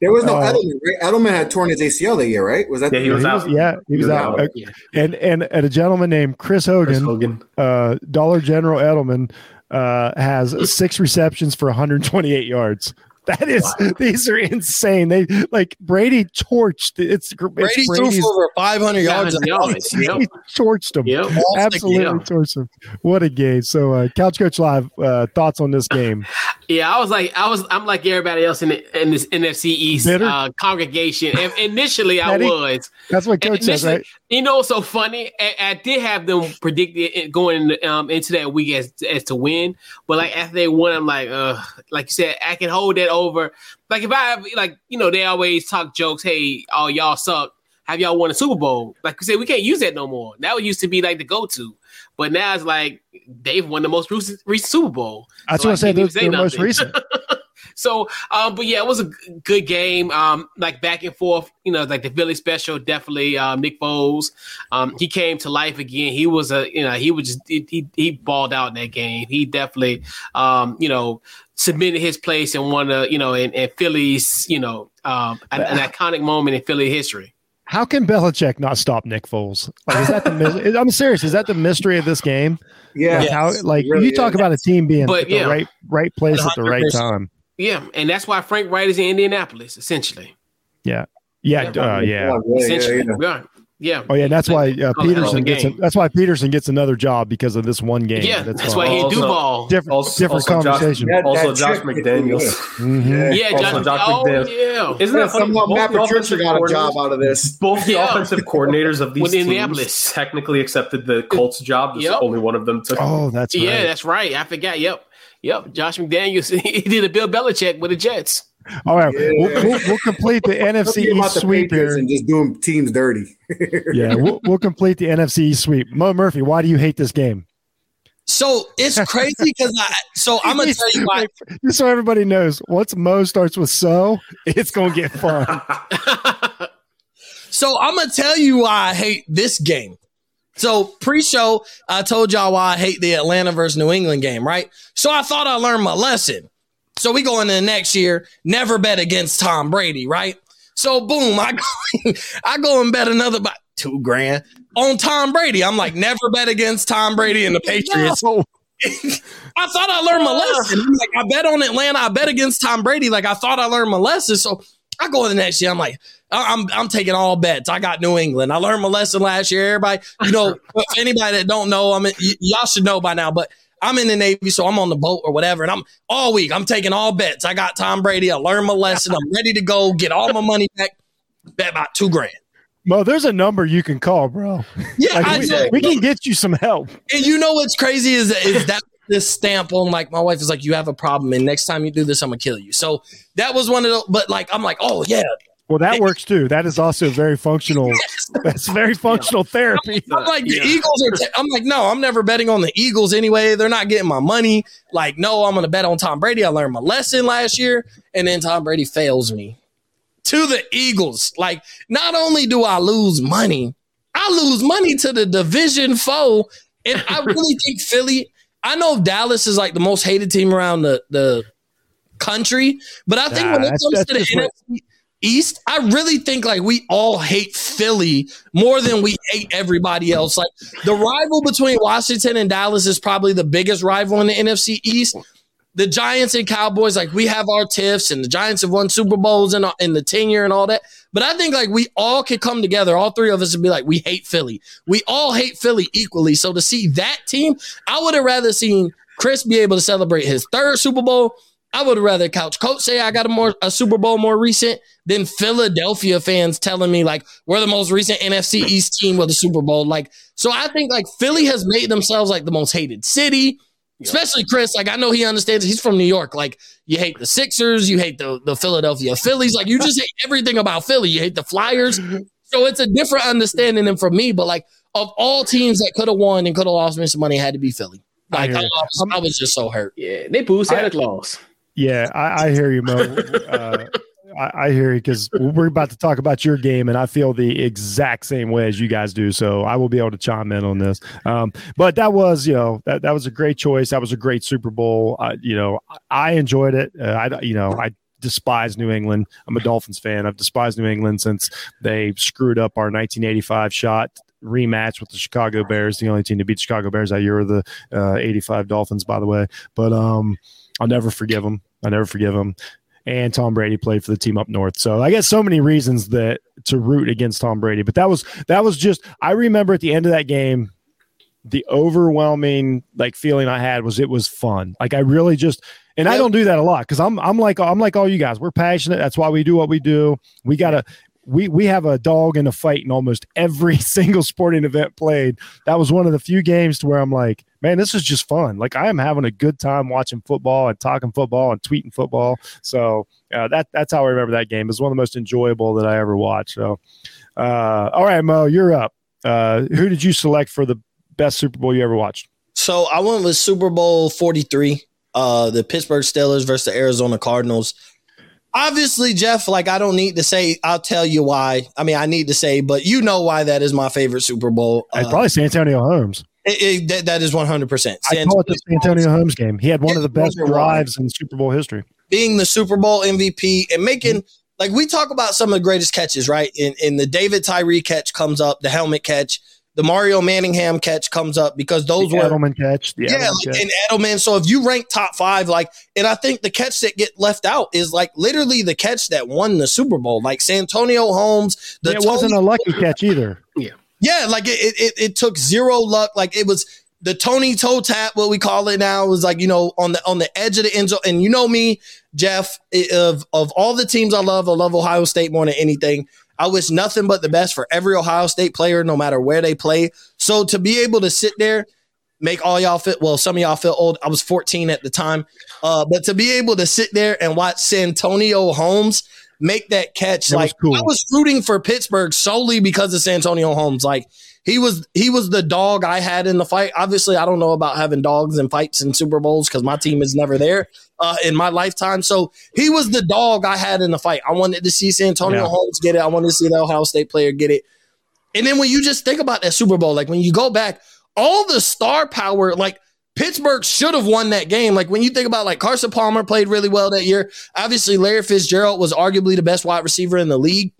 There was no uh, Edelman, right? Edelman had torn his ACL that year, right? Was that? Yeah, he was, out. yeah, he, he was, was out. out. And, and and a gentleman named Chris Hogan, Chris Hogan. Uh, Dollar General Edelman, uh, has six receptions for 128 yards. [laughs] That is, wow. these are insane. They like Brady torched. It's Brady threw for over 500 yards. yards. Yep. He torched him. Yep. Absolutely yep. torched him. What a game! So, uh, Couch Coach Live, uh, thoughts on this game? [laughs] Yeah, I was like, I was, I'm like everybody else in, the, in this NFC East uh, congregation. And initially, I was. That's what Coach says, right? You know, so funny. I, I did have them predicted going um, into that week as as to win, but like after they won, I'm like, uh, like you said, I can hold that over. Like if I like, you know, they always talk jokes. Hey, oh y'all suck. Have y'all won a Super Bowl? Like you said, we can't use that no more. That used to be like the go to. But now it's like they've won the most recent, recent Super Bowl. That's so what I said. They're, the most recent. [laughs] so, um, but yeah, it was a good game. Um, like back and forth, you know, like the Philly special, definitely. Uh, Nick Foles, um, he came to life again. He was a, you know, he was just he he balled out in that game. He definitely, um, you know, submitted his place in one of you know in, in Philly's, you know, um, an, an iconic moment in Philly history. How can Belichick not stop Nick Foles? Like, is that the? [laughs] I'm serious. Is that the mystery of this game? Yeah. Like, how, like really you talk is. about a team being but, at the yeah. right right place 100%. at the right time. Yeah, and that's why Frank Reich is in Indianapolis, essentially. Yeah. Yeah. Yeah. Uh, yeah. Essentially. Yeah. Yeah. Oh yeah, that's why uh, Pederson gets. A, that's why Pederson gets another job because of this one game. Yeah, that's, that's why he Duval. Different, also, different also conversation. Josh, also, Josh McDaniels. Mm-hmm. Yeah, yeah Josh, Josh oh, McDaniels. Yeah. Isn't that somehow Matt Patricia got a job out of this? Both the yeah. offensive coordinators of these teams technically accepted the Colts job. Yep. only one of them took. Oh, that's right. yeah, that's right. I forgot. Yep, yep. Josh McDaniels. [laughs] He did a Bill Belichick with the Jets. All right, yeah. we'll, we'll, we'll, complete the [laughs] NFC East sweep here and just doing teams dirty. [laughs] yeah, we'll, we'll complete the NFC East sweep. Mo Murphy, why do you hate this game? So it's crazy because I. So I'm gonna tell you why. Just so everybody knows, once Mo starts with so, it's gonna get fun. so I'm gonna tell you why I hate this game. So pre-show, I told y'all why I hate the Atlanta versus New England game, right? So I thought I learned my lesson. So we go into the next year, never bet against Tom Brady, right? So boom, I [laughs] go, I go and bet another about two grand on Tom Brady. I'm like, never bet against Tom Brady and the [laughs] Patriots. No. [laughs] I thought I learned my lesson. Like, I bet on Atlanta. I bet against Tom Brady. Like I thought I learned my lesson. So I go in the next year. I'm like, I'm I'm taking all bets. I got New England. I learned my lesson last year. Everybody, you know, [laughs] anybody that don't know, I mean, y- y'all should know by now. But I'm in the Navy, so I'm on the boat or whatever. And I'm all week, I'm taking all bets. I got Tom Brady. I learned my lesson. I'm ready to go get all my money back. Bet about two grand. Well, there's a number you can call, bro. Yeah, like we, we, can get you some help. And you know what's crazy is is that this stamp on like my wife is like, you have a problem, and next time you do this, I'm gonna kill you. So that was one of the. But like, I'm like, oh yeah, well, that works too. That is also very functional. [laughs] That's very functional therapy. I'm like the Eagles are. T- I'm like, no, I'm never betting on the Eagles anyway. They're not getting my money. Like, no, I'm going to bet on Tom Brady. I learned my lesson last year, and then Tom Brady fails me to the Eagles. Like, not only do I lose money, I lose money to the division foe. And I [laughs] really think Philly, I know Dallas is like the most hated team around the, the country, but I think nah, when it comes to the NFC East, I really think like we all hate Philly more than we hate everybody else. Like the rival between Washington and Dallas is probably the biggest rival in the NFC East the Giants and Cowboys, like we have our tiffs, and the Giants have won Super Bowls in, in the tenure and all that. But I think like we all could come together, all three of us, and be like, we hate Philly. We all hate Philly equally. So to see that team, I would have rather seen Chris be able to celebrate his third Super Bowl. I would rather Couch Coach say I got a more a Super Bowl more recent than Philadelphia fans telling me like we're the most recent NFC East team with a Super Bowl. Like, so I think like Philly has made themselves like the most hated city Especially Chris, like I know he understands. He's from New York. Like you hate the Sixers, you hate the the Philadelphia Phillies. Like you just hate everything about Philly. You hate the Flyers. So it's a different understanding than for me. But like of all teams that could have won and could have lost me some money, had to be Philly. Like I, I, was, I was, just so hurt. Yeah, they boo Santa Claus. Yeah, I, I hear you, Mo. [laughs] Uh, I, I hear you because we're about to talk about your game, and I feel the exact same way as you guys do. So I will be able to chime in on this. Um, but that was, you know, that, that was a great choice. That was a great Super Bowl. Uh, you know, I enjoyed it. Uh, I, you know, I despise New England. I'm a Dolphins fan. I've despised New England since they screwed up our 1985 shot rematch with the Chicago Bears. The only team to beat Chicago Bears that year were the uh, 85 Dolphins, by the way. But um, I'll never forgive them. I never forgive them and Tom Brady played for the team up north. So I guess so many reasons that to root against Tom Brady. But that was that was just I remember at the end of that game, the overwhelming like feeling I had was it was fun. Like I really just and I don't do that a lot because I'm I'm like I'm like all you guys. We're passionate. That's why we do what we do. We gotta we we have a dog in a fight in almost every [laughs] single sporting event played. That was one of the few games to where I'm like, man, this is just fun. Like I am having a good time watching football and talking football and tweeting football. So uh, that that's how I remember that game. It was one of the most enjoyable that I ever watched. So, uh, all right, Mo, you're up. Uh, who did you select for the best Super Bowl you ever watched? So I went with Super Bowl 43, uh, the Pittsburgh Steelers versus the Arizona Cardinals obviously, Jeff, like I don't need to say, I'll tell you why. I mean, I need to say, but you know why that is my favorite Super Bowl. It's uh, probably Santonio Holmes. It, it, that, that is 100%. I call it the Antonio Holmes game. He had one of the best drives in Super Bowl history. Being the Super Bowl MVP and making, mm-hmm. like, we talk about some of the greatest catches, right? In, in the David Tyree catch comes up, the helmet catch the Mario Manningham catch comes up because those the were Edelman catch. The yeah, Edelman like, catch. and Edelman. So if you rank top five, like, and I think the catch that get left out is like literally the catch that won the Super Bowl, like Santonio Holmes. The yeah, it wasn't a lucky catch either. Yeah, yeah, like it, it, it took zero luck. Like it was the Tony toe tap, what we call it now, was like you know on the on the edge of the end zone. And you know me, Jeff, of of all the teams I love, I love Ohio State more than anything. I wish nothing but the best for every Ohio State player, no matter where they play. So to be able to sit there, make all y'all fit, well, some of y'all feel old. I was 14 at the time. Uh, but to be able to sit there and watch Santonio Holmes make that catch, that like cool. I was rooting for Pittsburgh solely because of Santonio Holmes. Like he was he was the dog I had in the fight. Obviously, I don't know about having dogs and fights in Super Bowls because my team is never there uh, in my lifetime. So he was the dog I had in the fight. I wanted to see Santonio yeah. Holmes get it. I wanted to see the Ohio State player get it. And then when you just think about that Super Bowl, like when you go back, all the star power, like Pittsburgh should have won that game. Like when you think about like Carson Palmer played really well that year. Obviously, Larry Fitzgerald was arguably the best wide receiver in the league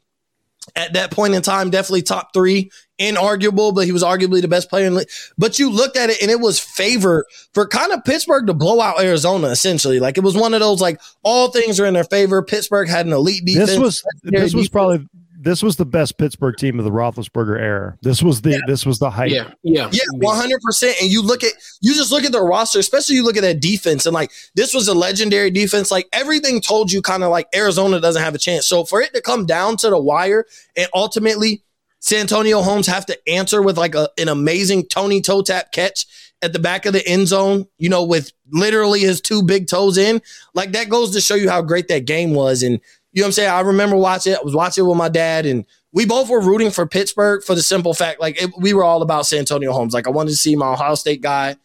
at that point in time, definitely top three, inarguable, but he was arguably the best player in the league. But you looked at it and it was favor for kind of Pittsburgh to blow out Arizona, essentially. Like it was one of those like all things are in their favor. Pittsburgh had an elite defense. This was this was probably this was the best Pittsburgh team of the Roethlisberger era. This was the yeah. this was the height. Yeah, yeah, yeah, mm-hmm. one hundred percent. And you look at you just look at the roster, especially you look at that defense, and like this was a legendary defense. Like everything told you, kind of like Arizona doesn't have a chance. So for it to come down to the wire and ultimately Santonio Holmes have to answer with like a, an amazing Tony toe tap catch at the back of the end zone, you know, with literally his two big toes in, like that goes to show you how great that game was. And you know what I'm saying? I remember watching it. I was watching it with my dad, and we both were rooting for Pittsburgh for the simple fact, like it, we were all about Santonio Holmes. Like I wanted to see my Ohio State guy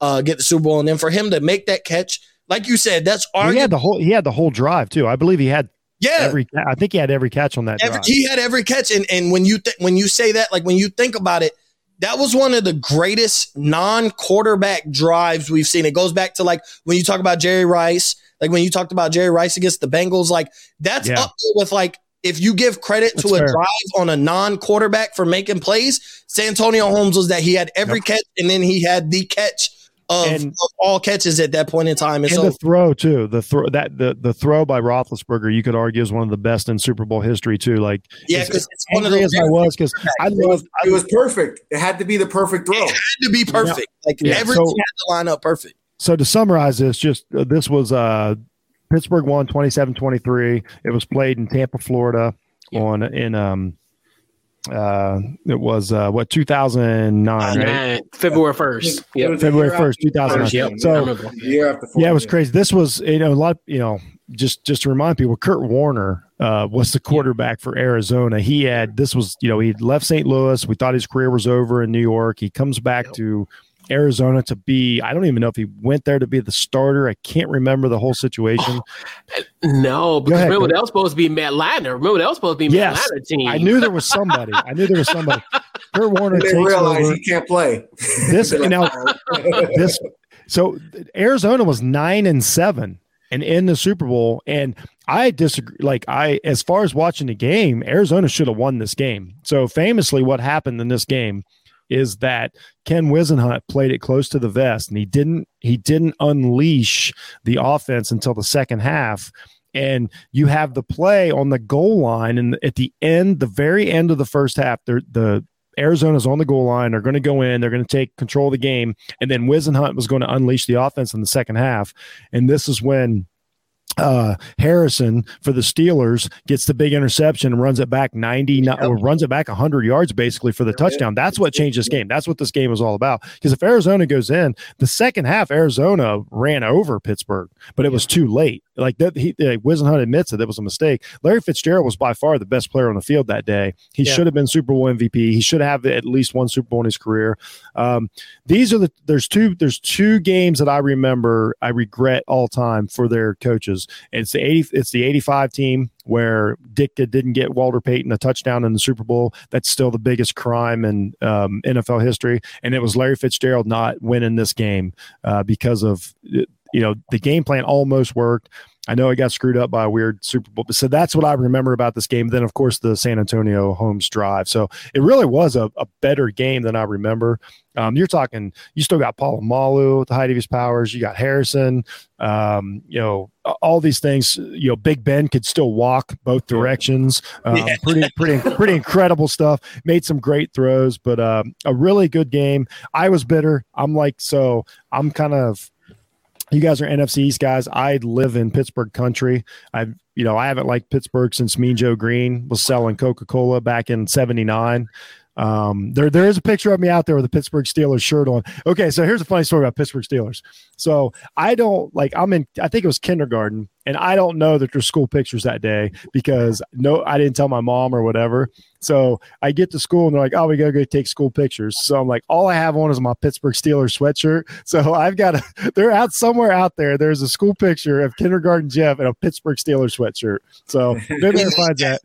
uh, get the Super Bowl, and then for him to make that catch, like you said, that's arguably- he had the whole he had the whole drive too. I believe he had Yeah, every I think he had every catch on that. Every, he had every catch, and and when you th- when you say that, like when you think about it, that was one of the greatest non-quarterback drives we've seen. It goes back to like when you talk about Jerry Rice, like when you talked about Jerry Rice against the Bengals, like that's yeah. up with like if you give credit that's to a fair. drive on a non-quarterback for making plays, Santonio Holmes was that he had every yep. catch and then he had the catch of, and, of, all catches at that point in time. And, and so, the throw too, the throw that the the throw by Roethlisberger, you could argue is one of the best in Super Bowl history too. Like yeah, because it's one of those. As I was because [laughs] I love it was perfect. It had to be the perfect throw. It had to be perfect. Yeah. Like yeah. everything so, had to line up perfect. So to summarize this, just uh, this was uh Pittsburgh won 27-23. It was played in Tampa, Florida yeah. on in um uh it was uh what 2009 right? february 1st yeah february 1st 2009 so yeah yeah it was crazy. This was you know a lot of, you know just just to remind people kurt warner uh was the quarterback for arizona. He had this was you know he left st louis. We thought his career was over in new york. He comes back yep. to Arizona to be. I don't even know if he went there to be the starter. I can't remember the whole situation. Oh, [sighs] no, because ahead, remember that was supposed to be Matt Leinart. Remember that was supposed to be Matt yes, team. I knew there was somebody. I knew there was somebody. [laughs] Kurt Warner they realize over. he can't play. This [laughs] now this so Arizona was nine and seven and in the Super Bowl. And I disagree. Like I, as far as watching the game, Arizona should have won this game. So famously, what happened in this game is that Ken Whisenhunt played it close to the vest and he didn't he didn't unleash the offense until the second half and you have the play on the goal line and at the end the very end of the first half the Arizona's on the goal line. They're going to go in. They're going to take control of the game. And then Whisenhunt was going to unleash the offense in the second half. And this is when uh, Harrison for the Steelers gets the big interception and runs it back 90 yep. or runs it back 100 yards basically for the touchdown. That's what changed this game. That's what this game was all about. Because if Arizona goes in, the second half, Arizona ran over Pittsburgh, but it was too late. Like that, he uh, Whisenhunt admits that it was a mistake. Larry Fitzgerald was by far the best player on the field that day. He yeah. should have been Super Bowl MVP. He should have at least one Super Bowl in his career. Um, these are the there's two there's two games that I remember I regret all time for their coaches. It's the 80 it's the 85 team where Ditka didn't get Walter Payton a touchdown in the Super Bowl. That's still the biggest crime in um, NFL history. And it was Larry Fitzgerald not winning this game uh, because of you know the game plan almost worked. I know it got screwed up by a weird Super Bowl. So that's what I remember about this game. Then, of course, the Santonio Holmes drive. So it really was a, a better game than I remember. Um, you're talking, you still got Polamalu at the height of his powers. You got Harrison. Um, you know, all these things. You know, Big Ben could still walk both directions. Um, yeah. [laughs] Pretty, pretty, pretty incredible stuff. Made some great throws, but um, a really good game. I was bitter. I'm like, so I'm kind of you guys are NFC East guys. I live in Pittsburgh country. I, you know, I haven't liked Pittsburgh since Mean Joe Greene was selling Coca Cola back in '79. Um, there, there is a picture of me out there with a Pittsburgh Steelers shirt on. Okay, so here's a funny story about Pittsburgh Steelers. So I don't like I'm in. I think it was kindergarten, and I don't know that there's school pictures that day because no, I didn't tell my mom or whatever. So I get to school and they're like, "Oh, we gotta go take school pictures." So I'm like, all I have on is my Pittsburgh Steelers sweatshirt. [laughs] So I've got a. [laughs] They're out somewhere out there. There's a school picture of kindergarten Jeff and a Pittsburgh Steelers sweatshirt. So maybe [laughs] find that.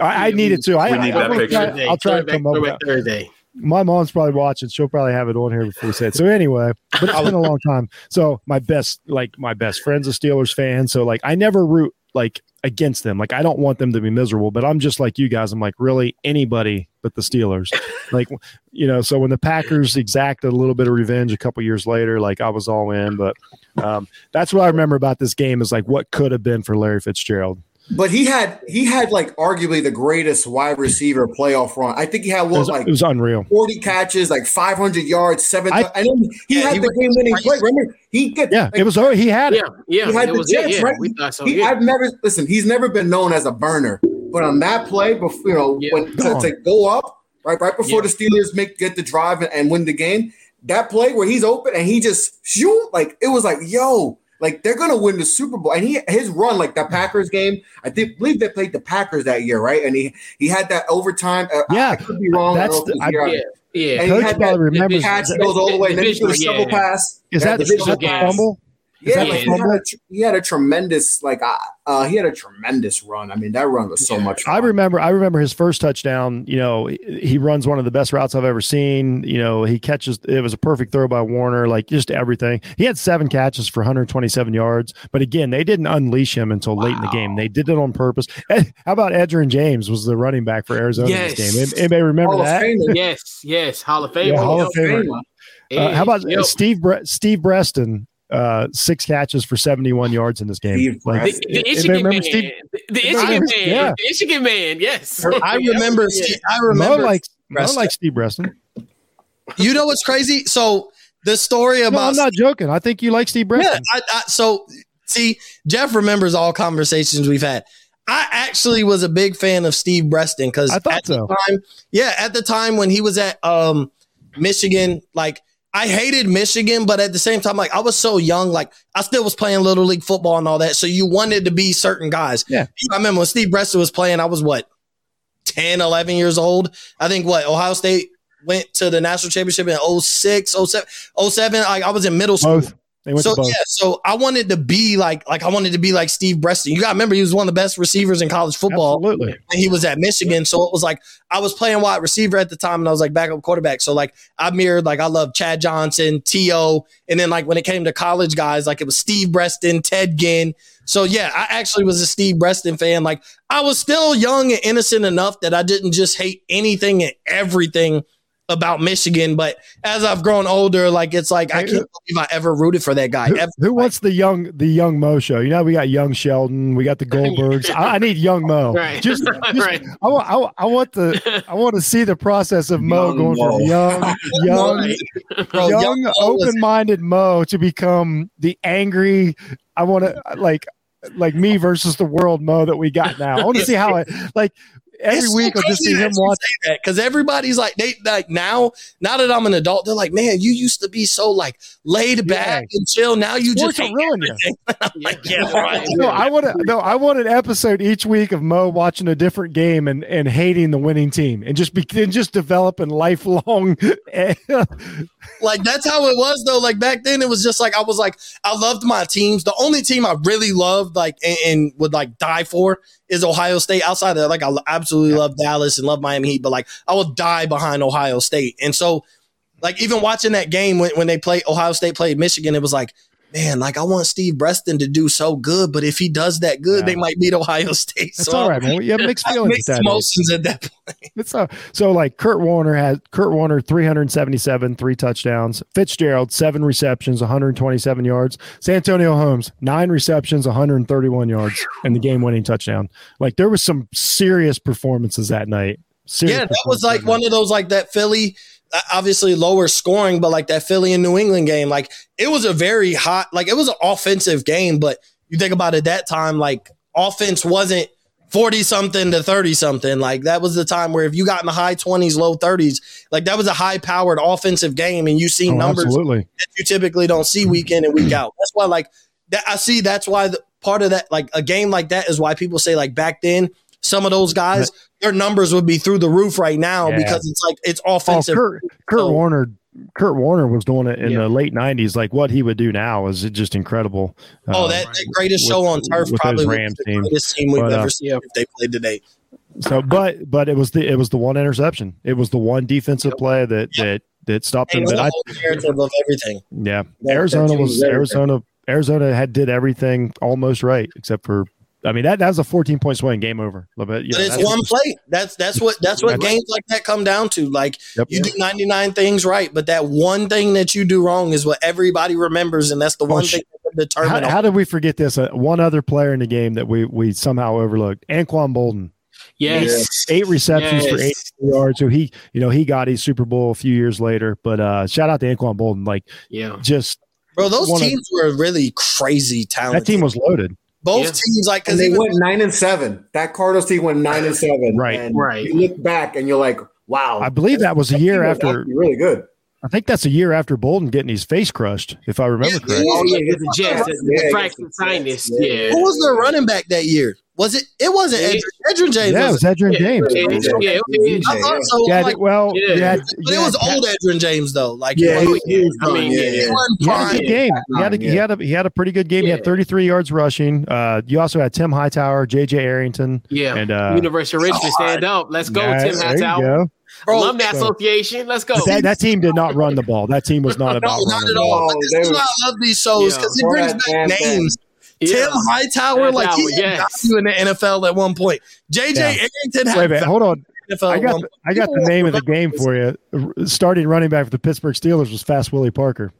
I, I need it too. I, we need I, that picture. Try, I'll try to come up with Thursday. My mom's probably watching. She'll probably have it on here before we say it. So anyway, but it's been a long time. So my best, like my best friend's a Steelers fan. So like I never root like against them. Like I don't want them to be miserable, but I'm just like you guys. I'm like really anybody but the Steelers. [laughs] like you know, so when the Packers exacted a little bit of revenge a couple years later, like I was all in. But um, that's what I remember about this game is like what could have been for Larry Fitzgerald. But he had he had like arguably the greatest wide receiver playoff run. I think he had what it was, like it was unreal. Forty catches, like five hundred yards, seven. I, I know he yeah, had he the game winning play. Remember he get yeah. Like, it was oh he had it. Yeah, yeah. He had the Jets, yeah, right? We thought so, he, yeah. I've never listen. He's never been known as a burner, but on that play, before you know yeah. when to, to, go up right right before the Steelers make get the drive and, and win the game, that play where he's open and he just shoot like it was like yo like they're gonna win the Super Bowl, and he his run like that Packers game. I think believe they played the Packers that year, right? And he he had that overtime. Uh, yeah, I, could be wrong. That's the, I, yeah. Yeah, and Coach he had that remembers catch goes all the way. And then he the shovel pass. Is that, is that the fumble? Yeah, like he, had a, he, had a, tremendous like uh, uh, he had a tremendous run. I mean, that run was so yeah. much. Fun. I remember. I remember his first touchdown. You know, he runs one of the best routes I've ever seen. You know, he catches. It was a perfect throw by Warner. Like just everything. He had seven catches for 127 yards. But again, they didn't unleash him until wow. late in the game. They did it on purpose. how about Edgerrin James was the running back for Arizona yes. this game? Anybody remember Hall that? Yes, yes, Hall of Fame. Yeah, Hall, of Fame. Uh, how about yep. Steve Bre- Steve Breaston? Uh, six catches for 71 yards in this game. Like, the, the Michigan man, Steve, the, the Michigan man, yeah. the Michigan man. Yes, I remember. Steve, I remember. Mo like, Mo like Steve Breaston. You know what's crazy? So the story about no, I'm not joking. I think you like Steve Breaston. Yeah, I, I, so see, Jeff remembers all conversations we've had. I actually was a big fan of Steve Breaston because at so. the time, yeah, at the time when he was at um, Michigan, like I hated Michigan, but at the same time, like I was so young, like I still was playing little league football and all that. So you wanted to be certain guys. Yeah. I remember when Steve Breaston was playing, I was what, 10, 11 years old. I think what, Ohio State went to the national championship in 06, 07, 07. Like I was in middle school. Both so yeah, so I wanted to be like like I wanted to be like Steve Breaston. You got to remember he was one of the best receivers in college football. Absolutely. And he was at Michigan, so it was like I was playing wide receiver at the time, and I was like backup quarterback. So like I mirrored like I love Chad Johnson, T.O., and then like when it came to college guys, like it was Steve Breaston, Ted Ginn. So yeah, I actually was a Steve Breaston fan. Like I was still young and innocent enough that I didn't just hate anything and everything about Michigan, but as I've grown older, like it's like I can't believe I ever rooted for that guy. Who, who wants the young the young Mo show? You know, we got young Sheldon, we got the [laughs] Goldbergs. I, I, need young Mo. [laughs] Right. Just, [laughs] just right. I, I, I, want the I want to see the process of Mo young going Mo. from young, young, Bro, young, young open minded Mo to become the angry. I want to like like me versus the world Mo that we got now. I want to see how it like every it's week so I'll just see him watch that because everybody's like they like now now that I'm an adult they're like man you used to be so like laid back yeah. and chill now you Sports just ruin you. [laughs] like yeah right. no I want to no I want an episode each week of Mo watching a different game and and hating the winning team and just be and just developing lifelong [laughs] like that's how it was though like back then it was just like I was like I loved my teams the only team I really loved like and, and would like die for is Ohio State. Outside of that, like I absolutely love Dallas and love Miami Heat, but like I will die behind Ohio State. And so, like even watching that game when, when they played Ohio State played Michigan, it was like, man, like I want Steve Breaston to do so good, but if he does that good, yeah. they might beat Ohio State. That's so all right, man. You have mixed [laughs] feelings. mixed emotions at that point. [laughs] It's so, so like Kurt Warner had Kurt Warner 377, three touchdowns. Fitzgerald seven receptions, 127 yards. Santonio Holmes nine receptions, 131 yards, and the game-winning touchdown. Like there was some serious performances that night. Serious yeah, that was like one of those like that Philly obviously lower scoring, but like that Philly and New England game, like it was a very hot, like it was an offensive game. But you think about it, that time, like offense wasn't 40 something to 30 something. Like that was the time where if you got in the high 20s, low 30s, like that was a high powered offensive game. And you see oh, numbers absolutely. that you typically don't see mm-hmm. week in and week out. That's why, like, that I see that's why the, part of that, like a game like that is why people say, like, back then, some of those guys, their numbers would be through the roof right now yeah. because it's like it's oh, offensive. Oh, Kurt, Kurt so, Warner, Kurt Warner was doing it in yeah. the late '90s. Like what he would do now is just incredible. Oh, uh, that, that, greatest with, show on turf probably Rams the team. greatest team we've but, ever uh, seen if they played today. So, but but it was the it was the one interception. It was the one defensive yep. play that yep. that that stopped him. That I, narrative of everything. Yeah, that, Arizona was Arizona. Arizona had did everything almost right except for I mean that that was a 14 point swing, game over. But, you know, it's one play. That's that's what that's what games like that come down to. Like yep. you do 99 things right, but that one thing that you do wrong is what everybody remembers, and that's the one oh, thing that determine. How, how, did we forget this? Uh, one other player in the game that we we somehow overlooked, Anquan Boldin. Yes, eight, eight receptions yes. for eight yards. So he, you know, he got his Super Bowl a few years later. But uh shout out to Anquan Boldin. Like, yeah, just bro, those teams of, were really crazy talented. That team was loaded. Both yeah. teams like because they went nine and seven. That Cardinals team went nine and seven. Right, and right. You look back and you're like, wow. I believe that was a year after. Really good. I think that's a year after Boldin getting his face crushed, if I remember correctly. Oh yeah, the Jets, the, the practice sinus. Yeah. Who was their running back that year? Was it? It wasn't Yeah. Edgerrin, Edgerrin James. Yeah, it was was Edgerrin Yeah, James. yeah, yeah, yeah. I thought so. Yeah, like, well, Yeah. yeah, but it was old Edgerrin James though. Like, Yeah, he, he, was- he was I mean, yeah, yeah, he yeah. wasn't He had a good game. He had a, he had a he had a pretty good game. He had 33 yards rushing. Uh, you also had Tim Hightower, JJ Arrington, Yeah. and uh, University of Richmond, stand up. Let's go, yeah, Tim Hightower. Bro, Alumni so- Association. Let's go. That, that team did not run the ball. That team was not No, about not running at the all. ball. Oh, this is why I love these shows because he Yeah. brings back man, names. Yeah. Tim Hightower, like he Hightower, had yes. value in the NFL at one point. JJ Yeah. Arrington had Wait a minute, hold on. NFL I got the. I got the name of the game for you. Starting running back for the Pittsburgh Steelers was Fast Willie Parker.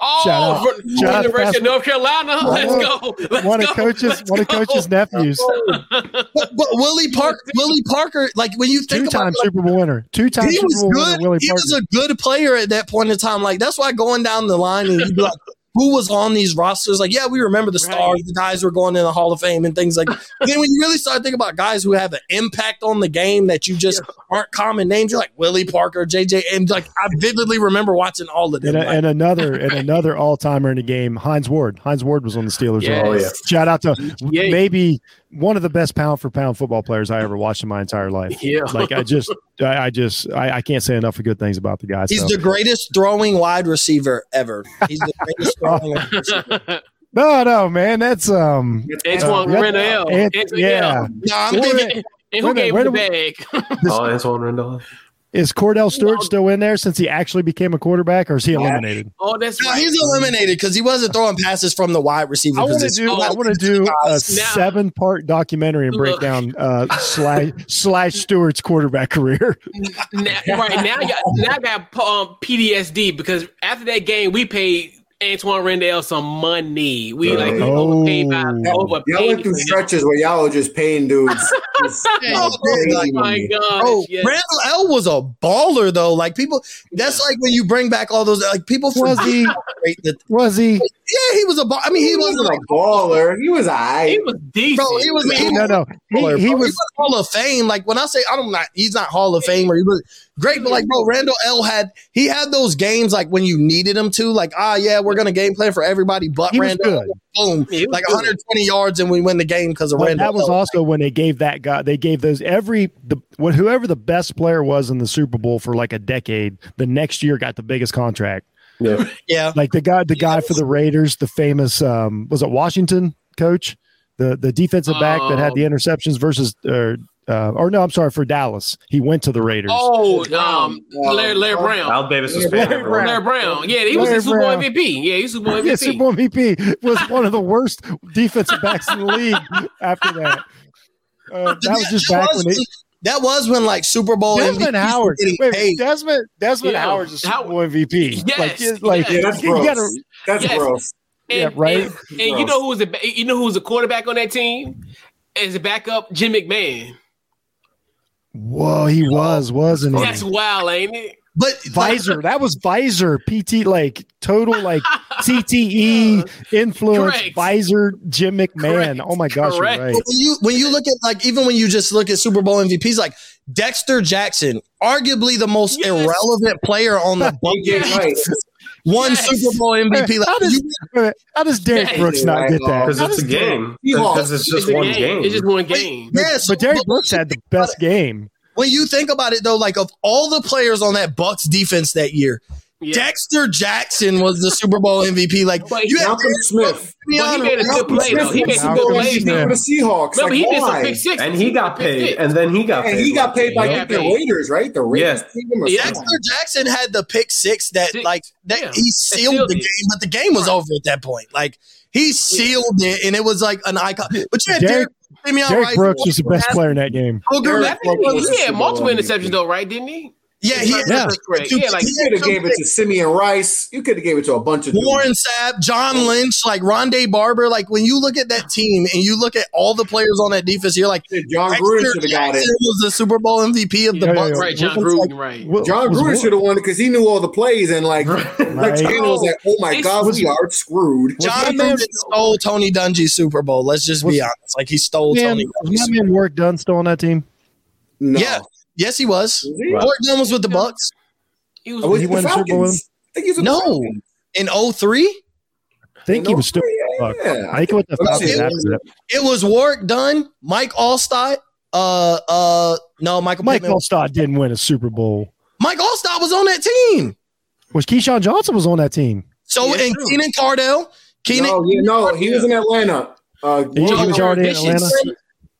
Oh, Shout out. from Shout out to University Fast- of North Carolina. Let's go. Let's one go. of coaches, Let's one of coaches' nephews, [laughs] But, but Willie Parker, [laughs] Willie Parker, like when you think about two-time it, like, Super Bowl winner, two-time he Super was Bowl good. winner. Willie He Parker. was a good player at that point in time. Like that's why going down the line and you'd be like, who was on these rosters? Like, yeah, we remember the stars, Right. the guys who were going in the Hall of Fame and things like. [laughs] But then when you really start thinking about guys who have an impact on the game that you just aren't common names, you're like Willie Parker, JJ, and like I vividly remember watching all of them. and, a, Like, and another and another all timer in the game, Hines Ward. Hines Ward was on the Steelers. Yes. Oh, yeah. Shout out to Yeah. maybe one of the best pound for pound football players I ever watched in my entire life. Yeah. Like I just, I, I just, I, I can't say enough of good things about the guy. He's so. the greatest throwing wide receiver ever. He's the greatest [laughs] throwing. wide receiver. no, no, man, that's um, Antwaan Uh, Randall. Ant- yeah. No, I'm thinking. And who gave him the bag? Oh, Antwaan Randall. Is Kordell Stewart still in there since he actually became a quarterback, or is he eliminated? Oh, that's No, right. he's eliminated because he wasn't throwing passes from the wide receiver I want to position. do. I want to do a seven-part documentary and break Look. down uh, [laughs] slash slash Stewart's quarterback career. now, right now, I got, now I got um, PTSD because after that game, we paid Antwaan Randall some money. We like we Oh. overpaid by Y'all went through stretches where y'all were just paying dudes. [laughs] just, Oh, crazy Oh my god! Bro, yes. Randle El was a baller though. Like people, that's like when you bring back all those like people Was he? how great that. Was he? Yeah, he was a. Ball. I mean, he, He wasn't wasn't like a baller. He was he was decent. Bro, he was- he- No, no. baller, He, he bro. was. Hall of Fame. Like when I say I don't not, he's not Hall of Fame or he was great, but like bro, Randle El had he had those games like when you needed him to. Like ah yeah, we're gonna game plan for everybody but He Randall. good. Boom, Yeah, like good. 120 yards and we win the game because of But Randall. that was L. also when they gave that guy. They gave those every the what whoever the best player was in the Super Bowl for like a decade. The next year got the biggest contract. Yeah. yeah. Like the guy, the guy for the Raiders, the famous um, was it Washington coach, the the defensive back that had the interceptions versus or uh, or no, I'm sorry for Dallas. He went to the Raiders. Oh, um, Larry, Larry Brown. Al Davis was Larry paying everyone. Larry Brown. Yeah, he was Larry a Super Bowl Brown. MVP. Yeah, he's Super Bowl Yeah, MVP. Super Bowl MVP was one of the worst defensive backs in the league. After that, uh, that was just back when they, that was when like Super Bowl Desmond MVPs were Howard. getting Wait, paid. Desmond Desmond Yeah. Howard's a Super Howard- Bowl MVP. Yes, like, it- like yes. Yeah, that's gross. gotta- That's Yes. gross. And, Yeah, right. And, and you know who was the you know who was the quarterback on that team? As a backup, Jim McMahon. Whoa, he was, wasn't he? That's wild, ain't it? But like, Visor. That was Visor. PT like total like [laughs] CTE influence. Correct. Visor. Jim McMahon. Correct. Oh my gosh, Correct. you're right. when you when you look at like even when you just look at Super Bowl MVPs, like Dexter Jackson, arguably the most Yes. irrelevant player on the [laughs] Buccaneers, Yes. Right. one Yes. Super Bowl MVP. How Like, does, you, wait a minute, how does Derrick Yes. Brooks not get that? Because it's a game. Seahawks. Because it's just it's one game. game. It's just one game. yeah, so- But Derrick Brooks had the best game. when you think about it though, like of all the players on that Bucks defense that year, Yeah. Dexter Jackson was the Super Bowl MVP. Like But you had Malcolm Smith. But he made a good Malcolm play though. He made some good plays. For the Seahawks. No, like, he did some pick six. And he got paid. And then he got. And paid. he got paid by He like, got the. Raiders, right? The Raiders. Yeah. Yeah. Dexter Jackson had the pick six that Six. like that Yeah. he sealed sealed the it. game, but the game was over at that point. Like he sealed it, and it was like an icon. But you had Derrick- Derrick, Derrick Rice, Brooks was the best player in that game. Booger I Mayfield he, was- he had multiple interceptions though, right? Didn't he? Yeah, he had Yeah. Correct. Yeah, like You could have gave it to Simeon Rice. You could have gave it to a bunch of Warren Sapp, John Lynch, like Rondé Barber. Like when you look at that team and you look at all the players on that defense, you're like, dudes. John Dexter Gruden should have got it. Jackson was the Super Bowl MVP of the Yeah, yeah, Bucks. yeah. right, John It's like, Gruden, right. Wa- Jon Gruden should have won it because he knew all the plays and like Rex Right. Taylor was like, "Oh my It's- god, was- we are screwed." John my man- stole Tony Dungy's Super Bowl. Let's just be Was- honest. Like he stole Man, Tony was Dungy's. my man work done still on that team? No. Yeah. Yes, he was. Was he? Ward Dunn was with the Bucks He was Oh, He he the won Super Bowl Falcons? I think he was with No. Falcons. in 03. I think he was still. Look, Yeah, I think with the Falcons, it, that's it. it was Warrick Dunn, Mike Alstott. Uh, uh, no, Michael Mike Pittman. Alstott didn't win a Super Bowl. Mike Alstott was on that team. Was Keyshawn Johnson was on that team? So Yeah, and true. Keenan McCardell, Keenan, no, yeah, no, he was in Atlanta. Uh, He Joe- was already in Atlanta.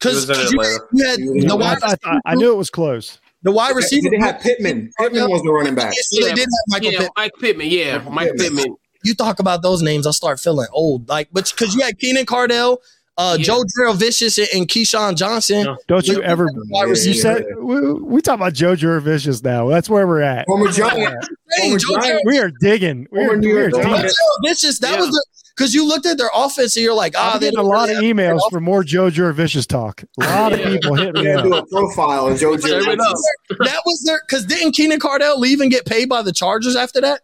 Because He you, you had He was the I, wide, I, I, I knew it was close. the wide receiver. They had Pittman. Pittman was the running back. So they did have Michael yeah, Pittman. Mike Pittman. Yeah, Michael Mike Pittman. Pittman. You talk about those names, I start feeling old. Like, but because you had Keenan McCardell, uh, Yeah. Joe Jurevicius, and, and Keyshawn Johnson. Yeah. Don't you ever? Yeah, You said we, we talk about Joe Jurevicius now. That's where we're at. Former Giant. Hey, Former Joe Giant. Darrell We are digging. We are, Former New we are digging. Vicious. That Yeah. was because you looked at their offense and you're like, ah, I'm they getting a lot really of emails for more Joe Jurevicius talk. A lot of people hit me Yeah, do a profile of Joe Serve it Giants. up. that was their because didn't Keenan McCardell leave and get paid by the Chargers after that?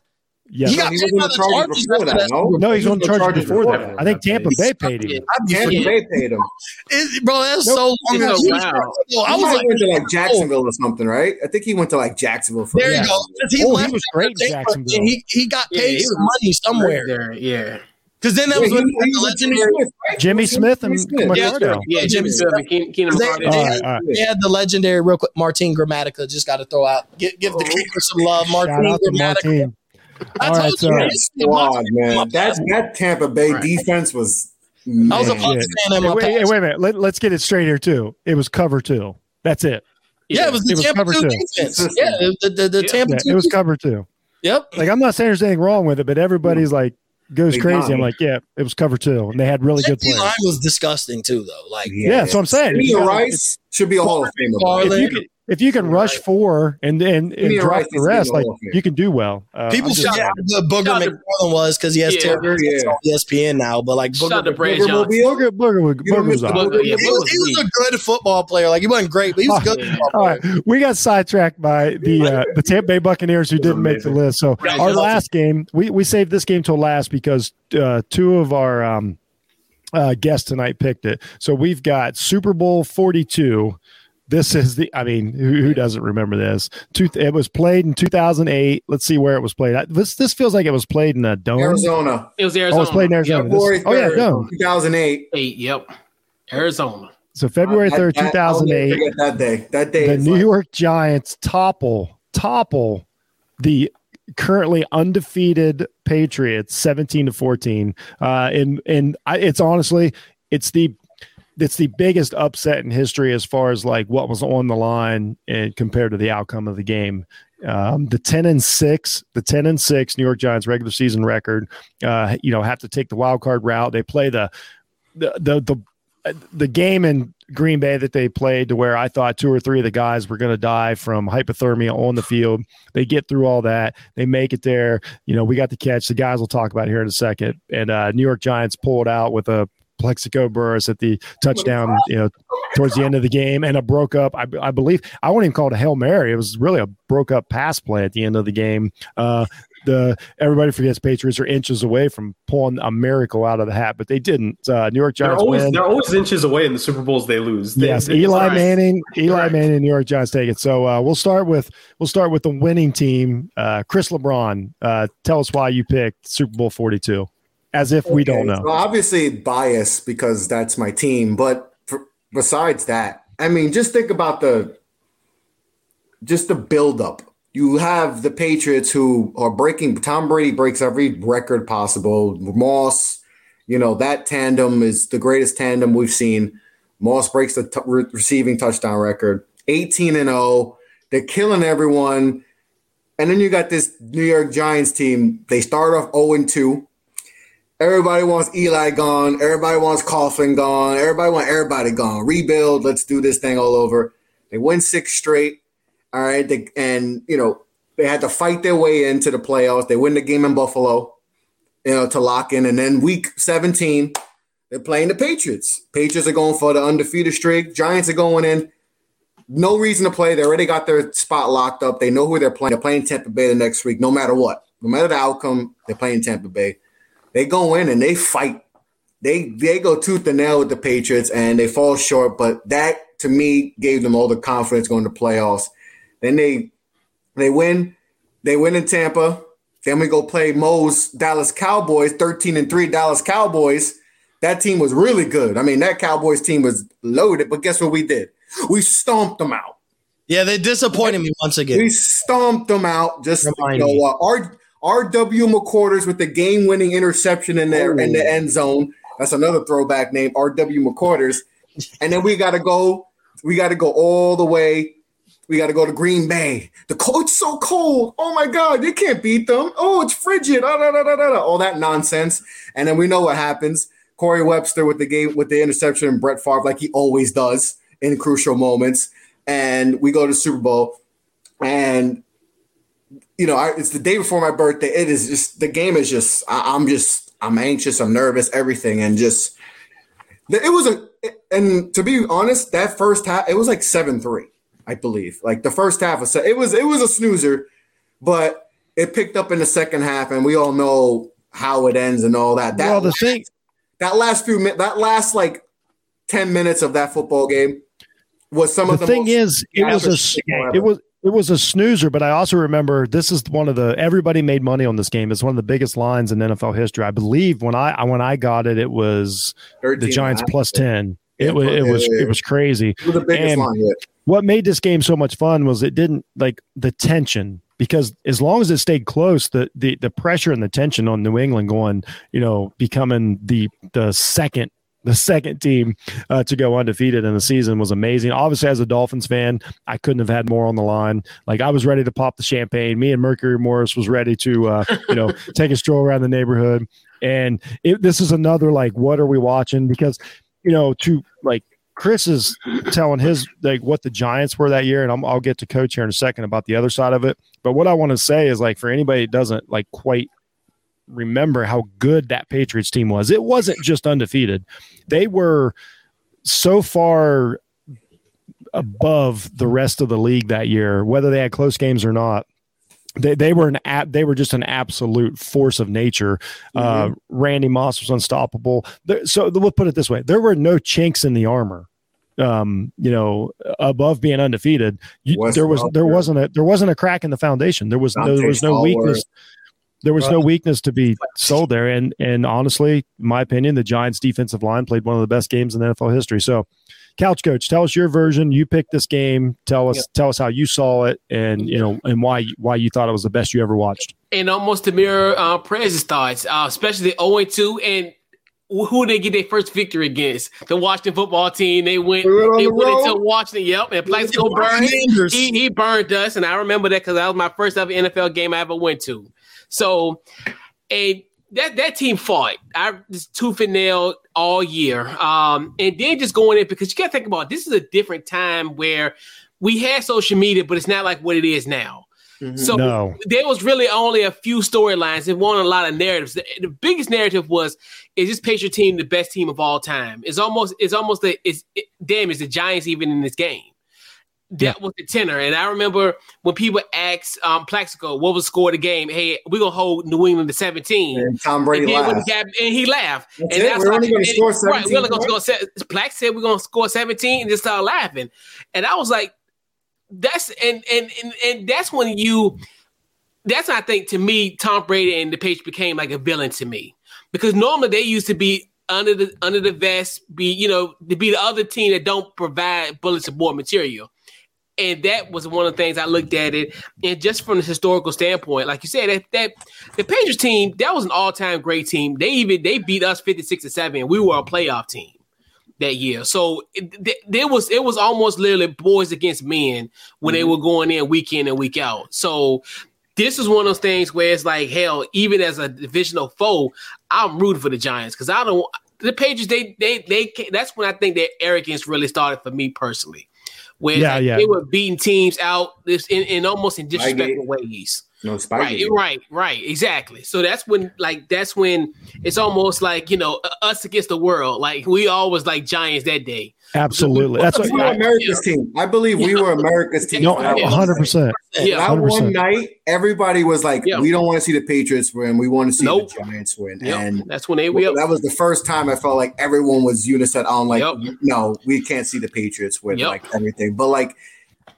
Yeah. He got He was in by the the Chargers Chargers before that, that. no? No, he's He on was charge before that. I think Tampa Bay paid him. I'd be Tampa Bay paid him. It- bro, that's Nope. so long ago. so wild. I I was was like, went to like oh. Jacksonville or something, right? I think he went to like Jacksonville for there yeah. you go. 'Cause He Oh, he was great in Tampa, Jacksonville. He he got Yeah, paid he some money somewhere. There, yeah. Because then that Yeah, was when he was with Jimmy Smith, right? Jimmy He was with Smith and Smith. McCardell. Yeah, Jimmy Jimmy Smith and Keenan Keenan They- they All had- right. They had the legendary, real quick, Martin Gramatica. Just got to throw out, give, give the kicker some love. Shout Martin Gramatica. Martin. I All told right, you, so- man, That this is my- squad, man. That that Tampa Bay Right. defense was. I was a man. Bucks fan Hey, wait, hey, wait a minute. Let, let's get it straight here too. It was cover two. That's it. Yeah, it was the It was Tampa cover two two. defense. Yeah, the, the, the Yeah. Tampa Yeah, two. it was cover two. Yep. Like I'm not saying there's anything wrong with it, but everybody's like goes They crazy. I'm like, yeah, it was cover two, and they had really good That D players. line was disgusting too, though. Like, Yeah, that's what I'm saying. Nia Rice should be a Hall of Famer. Bro. Marlon. If you can, if you can rush four and and, and drop Rice the rest, like Hall you can do well. Uh, people I'm just- shout out how good Booger Shout out to- McFarland was because he has Yeah. terrible Yeah. on ESPN now. But like, Shout Booger, out to Brad Booger Johnson. Booger, Booger, was- You Booger was the Booger, yeah, he, Booger was, was he was a good football player. Like, he wasn't great, but he was good. football All we got sidetracked by the uh, the Tampa Bay Buccaneers who didn't make the list. So Right, our last game, we we saved this game till last because uh, two of our um, uh, guests tonight picked it. So we've got Super Bowl forty two. This is the. I mean, who, who doesn't remember this? Two, it was played in two thousand eight. Let's see where it was played. I- This this feels like it was played in a dome. Arizona, It was Oh, Arizona. it was played in Arizona. Yep. This- February oh yeah, 3rd, dome. 2008. Eight, yep. Arizona. So February That- third, that- two thousand I'll forget That day. That day. the New like- York Giants topple topple the currently undefeated Patriots 17 to 14 uh and and I, it's honestly it's the it's the biggest upset in history as far as like what was on the line and compared to the outcome of the game um, the 10 and 6 the 10 and 6 new york giants regular season record uh, you know have to take the wild card route they play the the the, the the game in Green Bay that they played to where I thought two or three of the guys were going to die from hypothermia on the field. They get through all that. They make it there. You know, we got the catch. The guys will talk about here in a second. And uh, New York Giants pulled out with a Plaxico Burress at the touchdown, you know, towards the end of the game and a broke up, I, I believe, I wouldn't even call it a Hail Mary. It was really a broke up pass play at the end of the game. Uh, the everybody forgets Patriots are inches away from pulling a miracle out of the hat, but they didn't. Uh, New York They're Giants always win. they're always inches away in the Super Bowls they lose. They- Yes, Eli. Manning, Eli Correct. Manning, New York Giants take it. So uh, we'll start with we'll start with the winning team. Uh, Chris LeBron, uh, tell us why you picked Super Bowl forty two, as if we don't know. So obviously bias because that's my team, but for, besides that, I mean, just think about the just the buildup. You have the Patriots who are breaking. Tom Brady breaks every record possible. Moss, you know that tandem is the greatest tandem we've seen. Moss breaks the t- re- receiving touchdown record. 18 and 0. They're killing everyone. And then you got this New York Giants team. They start off 0 and 2. Everybody wants Eli gone. Everybody wants Coughlin gone. Everybody want everybody gone. Rebuild. Let's do this thing all over. They win six straight. All right. They, and, you know, they had to fight their way into the playoffs. They win the game in Buffalo, you know, to lock in. And then week 17, they're playing the Patriots. Patriots are going for the undefeated streak. Giants are going in. No reason to play. They already got their spot locked up. They know who they're playing. They're playing Tampa Bay the next week, no matter what. No matter the outcome, they're playing Tampa Bay. They go in and they fight. They they go tooth and nail with the Patriots and they fall short. But that to me gave them all the confidence going to playoffs. Then they they win. They win in Tampa. Then we go play Mo's Dallas Cowboys, 13 and 3 Dallas Cowboys. that team was really good. I mean, that Cowboys team was loaded, but guess what we did? We stomped them out. Yeah, they disappointed me once again. We stomped them out. Just you know, uh, R.W. McQuarters with the game-winning interception in there in the oh. end zone. That's another throwback name, R.W. McQuarters. And then we got to go. We got to go all the way. We got to go to Green Bay. The cold, it's so cold. Oh my God, they can't beat them. Oh, it's frigid. Ah, da, da, da, da. All that nonsense. And then we know what happens. Corey Webster with the game with the interception and Brett Favre, like he always does in crucial moments. And we go to Super Bowl, and you know, I, it's the day before my birthday. It is just the game is just. I, I'm just. I'm anxious. I'm nervous. Everything, and just it was a. And to be honest, that first half, it was like seven three, I believe. Like the first half was it was it was a snoozer, but it picked up in the second half, and we all know how it ends and all that. That well, the thing that last few minutes, that last like 10 minutes of that football game was some of the, the thing is it was a it was it was a snoozer but i also remember this is one of the everybody made money on this game. It's one of the biggest lines in nfl history. I believe when i when i got it it was the giants plus 10 it, was it was it was crazy. It was the biggest and line yet. what made this game so much fun was it didn't like the tension because as long as it stayed close, the the the pressure and the tension on New England going, you know, becoming the the second the second team uh, to go undefeated in the season was amazing. Obviously, as a Dolphins fan, I couldn't have had more on the line. Like I was ready to pop the champagne. Me and Mercury Morris was ready to, uh, you know, [laughs] take a stroll around the neighborhood. And it, this is another like, what are we watching? Because you know, to like Chris is telling his like what the Giants were that year, and i will get to coach here in a second about the other side of it. But what I want to say is like for anybody that doesn't like quite remember how good that Patriots team was, it wasn't just undefeated; they were so far above the rest of the league that year, whether they had close games or not. They, they were an app they were just an absolute force of nature. Uh, mm-hmm. uh, randy moss was unstoppable. There, so we'll put it this way. There were no chinks in the armor um, you know above being undefeated. You, there was there wasn't a there wasn't a crack in the foundation. There was no, there was no weakness there was no weakness to be sold there and and honestly in my opinion the giants defensive line played one of the best games in nfl history so couch coach tell us your version you picked this game tell us tell us how you saw it and you know and why why you thought it was the best you ever watched and almost to mirror uh Prez's thoughts uh, especially the 0-2 and who they get their first victory against? The Washington football team. They went. They went into Washington. Yep, and Plaxico burned. He, he burned us, and I remember that because that was my first ever NFL game I ever went to. So, and that that team fought. I just tooth and nail all year. Um, and then just going in because you got to think about it, this is a different time where we had social media, but it's not like what it is now. Mm-hmm. So no. there was really only a few storylines. It wasn't a lot of narratives. The, the, biggest narrative was: Is this Patriot team the best team of all time? It's almost, it's almost the, it's it, damn. Is the Giants even in this game? That yeah. was the tenor. And I remember when people asked um, Plaxico what was the score of the game, hey, we're gonna hold New England to 17. And Tom Brady and laughed. He got, and he laughed. That's and it. that's we're only gonna score 17. Right, we're only gonna score Plax said we're gonna score 17 and just started laughing. And I was like, that's and and and, and that's when you that's I think to me, Tom Brady and the Patriots became like a villain to me. Because normally they used to be under the under the vest, be you know, to be the other team that don't provide bullets and board material. And that was one of the things I looked at it, and just from the historical standpoint, like you said, that, that the Patriots team that was an all time great team. They even they beat us fifty six to seven. We were a playoff team that year, so it, there was it was almost literally boys against men when mm-hmm. they were going in week in and week out. So this is one of those things where it's like hell. Even as a divisional foe, I'm rooting for the Giants because I don't. The Patriots, they they they. That's when I think their arrogance really started for me personally where yeah, like, yeah. they were beating teams out this in, in almost in disrespectful ways. No right, right, right, exactly. So that's when, like, that's when it's almost like you know us against the world. Like we always like Giants that day. Absolutely, that's what, we were America's yeah. team. I believe we were America's team. No, hundred percent. Yeah, that 100%. one night, everybody was like, yeah. "We don't want to see the Patriots win. We want to see nope. the Giants win." Yep. And that's when they. Well, that was the first time I felt like everyone was uniset on like, yep. "No, we can't see the Patriots win." Yep. Like everything, but like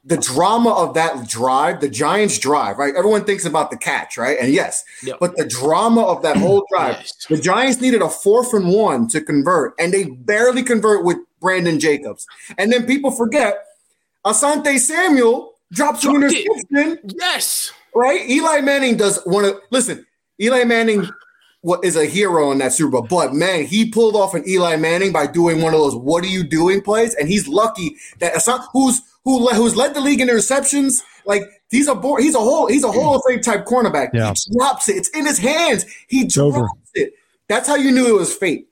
the drama of that drive, the Giants drive, right? Everyone thinks about the catch, right? And yes, yep. but the drama of that whole drive, yes. the Giants needed a fourth and one to convert, and they barely convert with Brandon Jacobs. And then people forget Asante Samuel drops an interception. Yes. Right? Eli Manning does one of listen, Eli Manning what is a hero in that Super Bowl. But man, he pulled off an Eli Manning by doing one of those "What are you doing?" plays, and he's lucky that Asante, who's who who's led the league in interceptions. Like he's a he's a whole he's a Hall of Fame type cornerback. Yeah. He drops it. It's in his hands. He drops over. it. That's how you knew it was fate.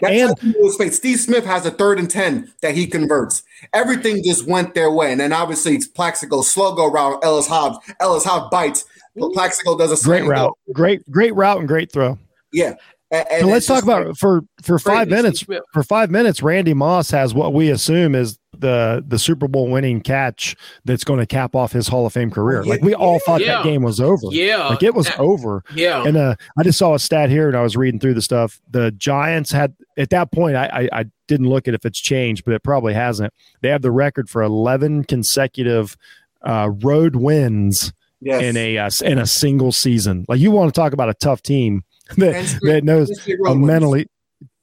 That's and, how you knew it was fate. Steve Smith has a third and ten that he converts. Everything just went their way, and then obviously it's Plaxico slow go route. Ellis Hobbs. Ellis Hobbs bites. Plaxico does a great route. Go. Great great route and great throw. Yeah. And, so let's talk about for for five minutes. For five minutes, Randy Moss has what we assume is the the Super Bowl winning catch that's going to cap off his Hall of Fame career. Like we all thought yeah. that game was over. Yeah, like it was over. Yeah, and uh, I just saw a stat here, and I was reading through the stuff. The Giants had at that point, I, I, I didn't look at if it's changed, but it probably hasn't. They have the record for eleven consecutive uh, road wins yes. in a uh, in a single season. Like you want to talk about a tough team [laughs] that, that knows a mentally.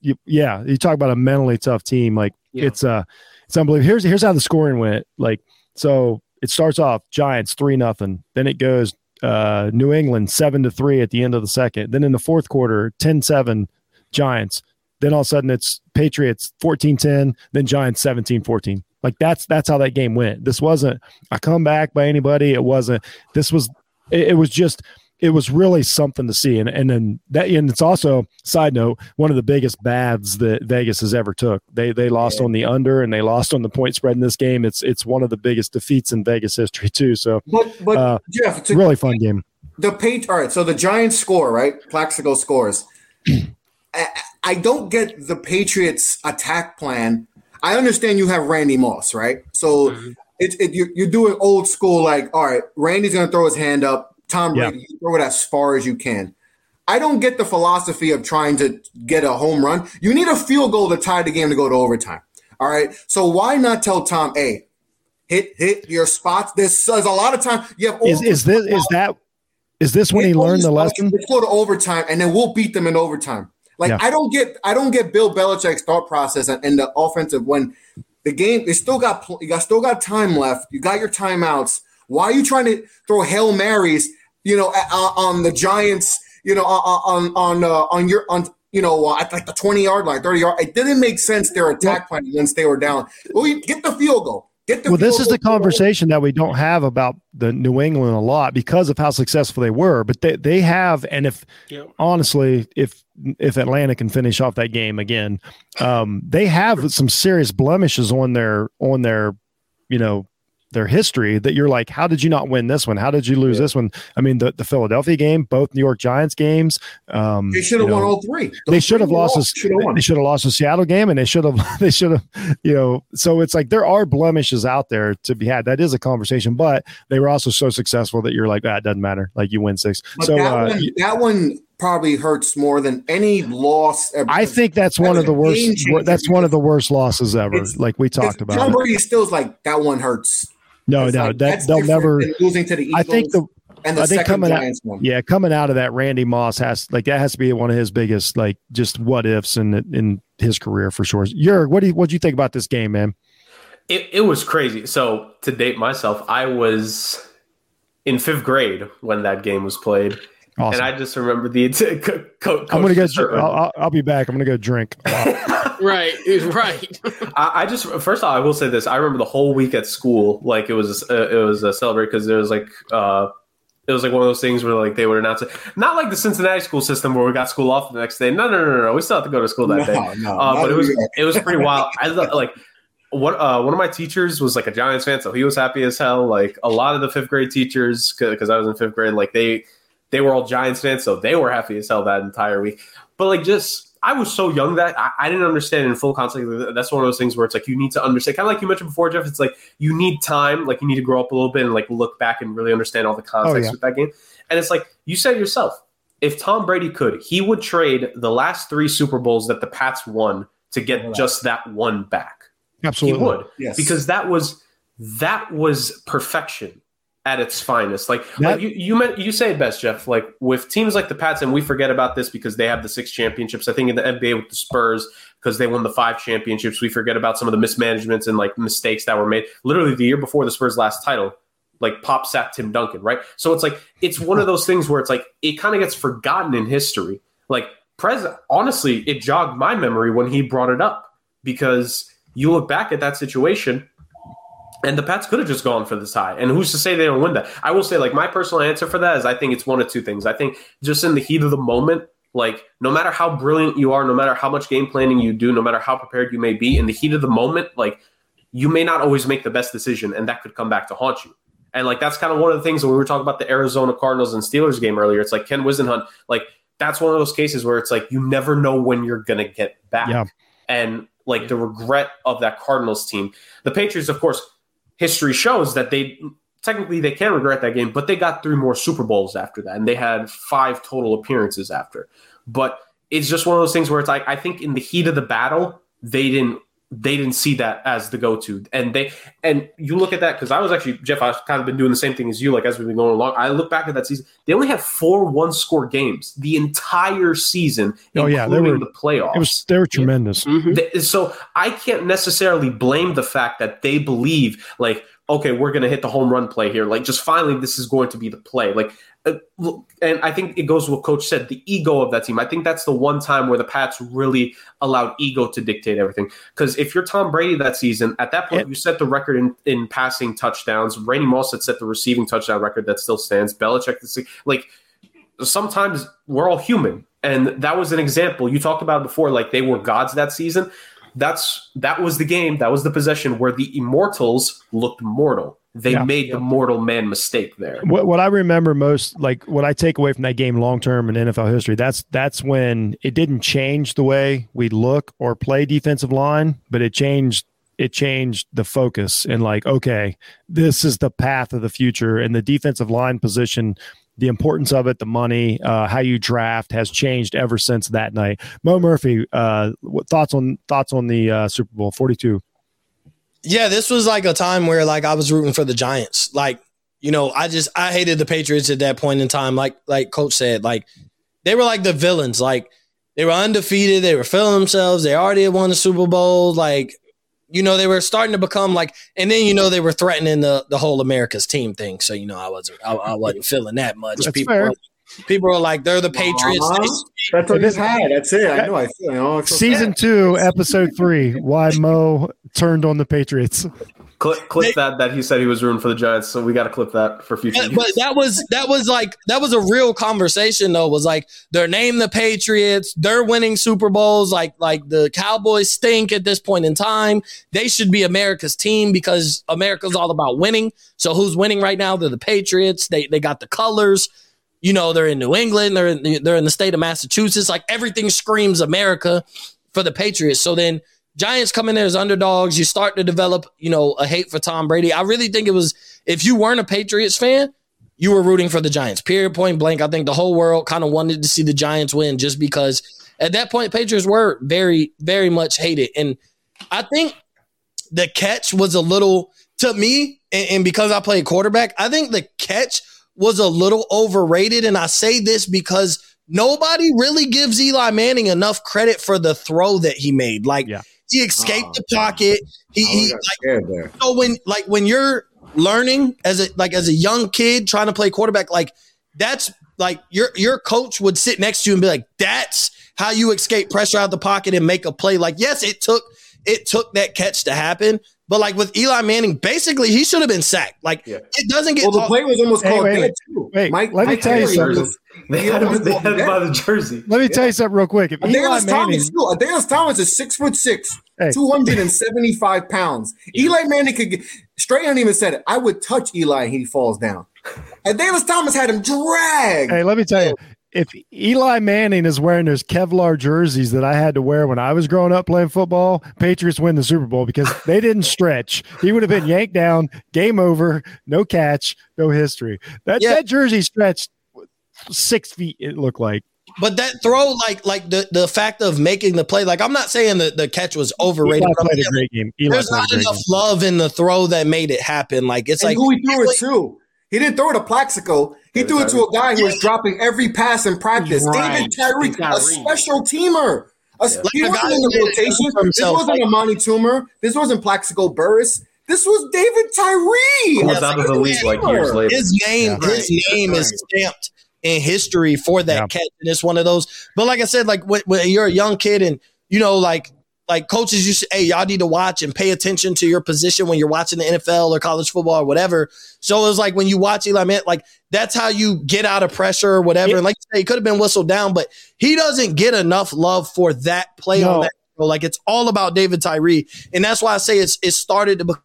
You, yeah, you talk about a mentally tough team. Like yeah. it's uh it's unbelievable. Here's here's how the scoring went. Like so, it starts off Giants three nothing. Then it goes uh, New England seven to three at the end of the second. Then in the fourth quarter, 10-7 Giants. Then all of a sudden it's Patriots 14-10, then Giants 17-14. Like that's that's how that game went. This wasn't a comeback by anybody. It wasn't. This was. It, it was just it was really something to see. And and then that and it's also side note one of the biggest bads that Vegas has ever took. They they lost yeah. on the under and they lost on the point spread in this game. It's it's one of the biggest defeats in Vegas history too. So, but but uh, Jeff, it's a really fun game. The page. All right, so the Giants score right. Plaxico scores. [clears throat] I, I don't get the Patriots attack plan. I understand you have Randy Moss, right? So. Mm-hmm. It, it, you're, you're doing old school, like, all right, Randy's going to throw his hand up Tom Brady, yeah. you throw it as far as you can. I don't get the philosophy of trying to get a home run. You need a field goal to tie the game to go to overtime. All right. So why not tell Tom, hey, hit hit your spots? There's, there's a lot of time. You have is, is this is that is this when he learned the lesson? Let's go to overtime and then we'll beat them in overtime. Like yeah. I don't get I don't get Bill Belichick's thought process and the offensive when the game they still got you got still got time left. You got your timeouts. Why are you trying to throw hail marys you know, on the Giants, you know, on on uh, on your on you know at like the twenty yard line, thirty yard. It didn't make sense their attack plan once they were down. Well, you get the field goal. Get the well, this is the conversation that we don't have about the New England a lot because of how successful they were. But they, they have, and if yep. honestly, if if Atlanta can finish off that game again, um, they have some serious blemishes on their on their you know their history that you're like, how did you not win this one? How did you lose yeah. this one? I mean, the, the Philadelphia game, both New York Giants games. Um, they should have won all three. Those they should have lost. A, they should have lost the Seattle game, and they should have. [laughs] They should have. You know, so it's like there are blemishes out there to be had. That is a conversation, but they were also so successful that you're like, that ah, doesn't matter. Like you win six. But so that, uh, one, that one probably hurts more than any loss. Ever. I think that's one of the worst. That's one of the worst losses ever. Like we talked about. Tom Brady still like that one hurts. No, no, like, that they'll never losing to the Eagles. I think the and the I think coming out, one. yeah, coming out of that, Randy Moss has like that has to be one of his biggest like just what ifs in in his career for sure. Jurg, what do you what do you think about this game, man? It it was crazy. So to date myself, I was in fifth grade when that game was played. Awesome. And I just remember the [laughs] co- co- I'm gonna go. I'll, I'll, be back. I'm gonna go drink. [laughs] right, [laughs] right. I, I, just first of all, I will say this. I remember the whole week at school, like it was uh, it was a celebrate because there was like uh, it was like one of those things where like they would announce it, not like the Cincinnati school system where we got school off the next day. No, no, no, no, we still have to go to school that no, day. No, uh, but it was it was pretty wild. I like what uh, one of my teachers was like a Giants fan, so he was happy as hell. Like a lot of the fifth grade teachers, because I was in fifth grade, like they they were all Giants fans, so they were happy as hell that entire week. But like, just I was so young that I, I, didn't understand in full context. That's one of those things where it's like you need to understand, kind of like you mentioned before, Jeff. It's like you need time, like you need to grow up a little bit and like look back and really understand all the oh, context oh, yeah. with that game. And it's like you said yourself, if Tom Brady could, he would trade the last three Super Bowls that the Pats won to get just that one back. Absolutely, he would, yes. because that was that was perfection at its finest. Like, that, like you you meant you say it best, Jeff. Like with teams like the Pats, and we forget about this because they have the six championships. I think in the NBA with the Spurs because they won the five championships, we forget about some of the mismanagements and like mistakes that were made. Literally the year before the Spurs' last title, like Pop sacked Tim Duncan, right? So it's like it's one of those things where it's like it kind of gets forgotten in history. Like Prez, honestly, it jogged my memory when he brought it up because you look back at that situation and the Pats could have just gone for this high. And who's to say they don't win that? I will say, like, my personal answer for that is I think it's one of two things. I think just in the heat of the moment, like, no matter how brilliant you are, no matter how much game planning you do, no matter how prepared you may be, in the heat of the moment, like, you may not always make the best decision, and that could come back to haunt you. And, like, that's kind of one of the things when we were talking about the Arizona Cardinals and Steelers game earlier. It's like Ken Whisenhunt, like, that's one of those cases where it's like you never know when you're going to get back. Yeah. And, like, the regret of that Cardinals team. The Patriots, of course, history shows that they technically they can regret that game, but they got three more Super Bowls after that, and they had five total appearances after. But it's just one of those things where it's like I think in the heat of the battle, they didn't they didn't see that as the go-to and they and you look at that because i was actually jeff i've kind of been doing the same thing as you like as we've been going along i look back at that season they only had four one score games the entire season oh yeah they were the playoffs it was they were tremendous yeah. mm-hmm. so i can't necessarily blame the fact that they believe like okay we're going to hit the home run play here like just finally this is going to be the play like uh, and I think it goes to what Coach said the ego of that team. I think that's the one time where the Pats really allowed ego to dictate everything. Because if you're Tom Brady that season, at that point, you set the record in, in passing touchdowns. Randy Moss had set the receiving touchdown record that still stands. Belichick, the like sometimes we're all human. And that was an example. You talked about before, like they were gods that season. That's that was the game, that was the possession where the immortals looked mortal they yeah. made the mortal man mistake there. What, what I remember most, like what I take away from that game long term in NFL history, that's that's when it didn't change the way we look or play defensive line, but it changed it changed the focus and like okay, this is the path of the future, and the defensive line position. The importance of it, the money, uh, how you draft has changed ever since that night. Mo Murphy, uh, thoughts on thoughts on the uh, Super Bowl Forty Two? Yeah, this was like a time where like I was rooting for the Giants. Like, you know, I just I hated the Patriots at that point in time. Like like coach said, like they were like the villains. Like they were undefeated, they were feeling themselves, they already had won the Super Bowl, like you know, they were starting to become like, and then you know they were threatening the the whole America's team thing. So you know, I wasn't I, I wasn't feeling that much. That's People fair. People are like, they're the Patriots. Uh-huh. That's what this had. That's it. I know. I feel. You know, Season two, episode three. Why Mo turned on the Patriots. Clip, clip they, that that he said he was rooting for the Giants. So we got to clip that for future. But, but that was that was like that was a real conversation though. Was like they're named the Patriots. They're winning Super Bowls. Like like the Cowboys stink at this point in time. They should be America's team because America's all about winning. So who's winning right now? They're the Patriots. They they got the colors you know, they're in New England, they're in the, they're in the state of Massachusetts. Like everything screams America for the Patriots. So then Giants come in there as underdogs. You start to develop, you know, a hate for Tom Brady. I really think it was if you weren't a Patriots fan, you were rooting for the Giants. Period, point blank. I think the whole world kind of wanted to see the Giants win just because at that point Patriots were very, very much hated. And I think the catch was a little to me, and, and because I played quarterback, I think the catch was a little overrated. And I say this because nobody really gives Eli Manning enough credit for the throw that he made. Like yeah. He escaped oh, the pocket. He, he like, so when like when you're learning as a like as a young kid trying to play quarterback, like that's like your your coach would sit next to you and be like, "That's how you escape pressure out of the pocket and make a play." Like, yes, it took it took that catch to happen, but like with Eli Manning, basically he should have been sacked. Like yeah. it doesn't get. Well, the play was almost hey, called wait, wait, too. Wait, Mike, let Mike me tell you something. [laughs] They had him, they had him by the jersey. Let me yeah. tell you something real quick. If Adalius Manning, Thomas, Thomas is six foot six, hey. two hundred and seventy five pounds. Yeah. Eli Manning could get. Strahan even said it. I would touch Eli and he falls down. Adalius Thomas had him dragged. Hey, let me tell you, if Eli Manning is wearing those Kevlar jerseys that I had to wear when I was growing up playing football, Patriots win the Super Bowl because [laughs] they didn't stretch. He would have been yanked down, game over, no catch, no history. That yeah. that jersey stretched six feet. It looked like. but that throw, like like the the fact of making the play, like I'm not saying that the catch was overrated. Eli but played a great game. Eli There's not enough game. love in the throw that made it happen. Like it's And like who he threw it to? He didn't throw it to Plaxico. He threw it to a guy who was dropping every pass in practice. Right. David Tyree, a Tyree. special teamer. A, He Like wasn't guy in who the rotation. This wasn't Amani Toomer. This wasn't Plaxico Burress. This was David Tyree. He was out of the league like years later. his name, Yeah. his name is stamped in history for that Yeah. catch, and it's one of those. But like I said, like when, when you're a young kid, and you know, like like coaches you to, hey, y'all need to watch and pay attention to your position when you're watching the NFL or college football or whatever. So it was like when you watch Eli Manning, like that's how you get out of pressure or whatever. And like you say, he could have been whistled down, but he doesn't get enough love for that play No. on that. Like it's all about David Tyree, and that's why I say it's it started to become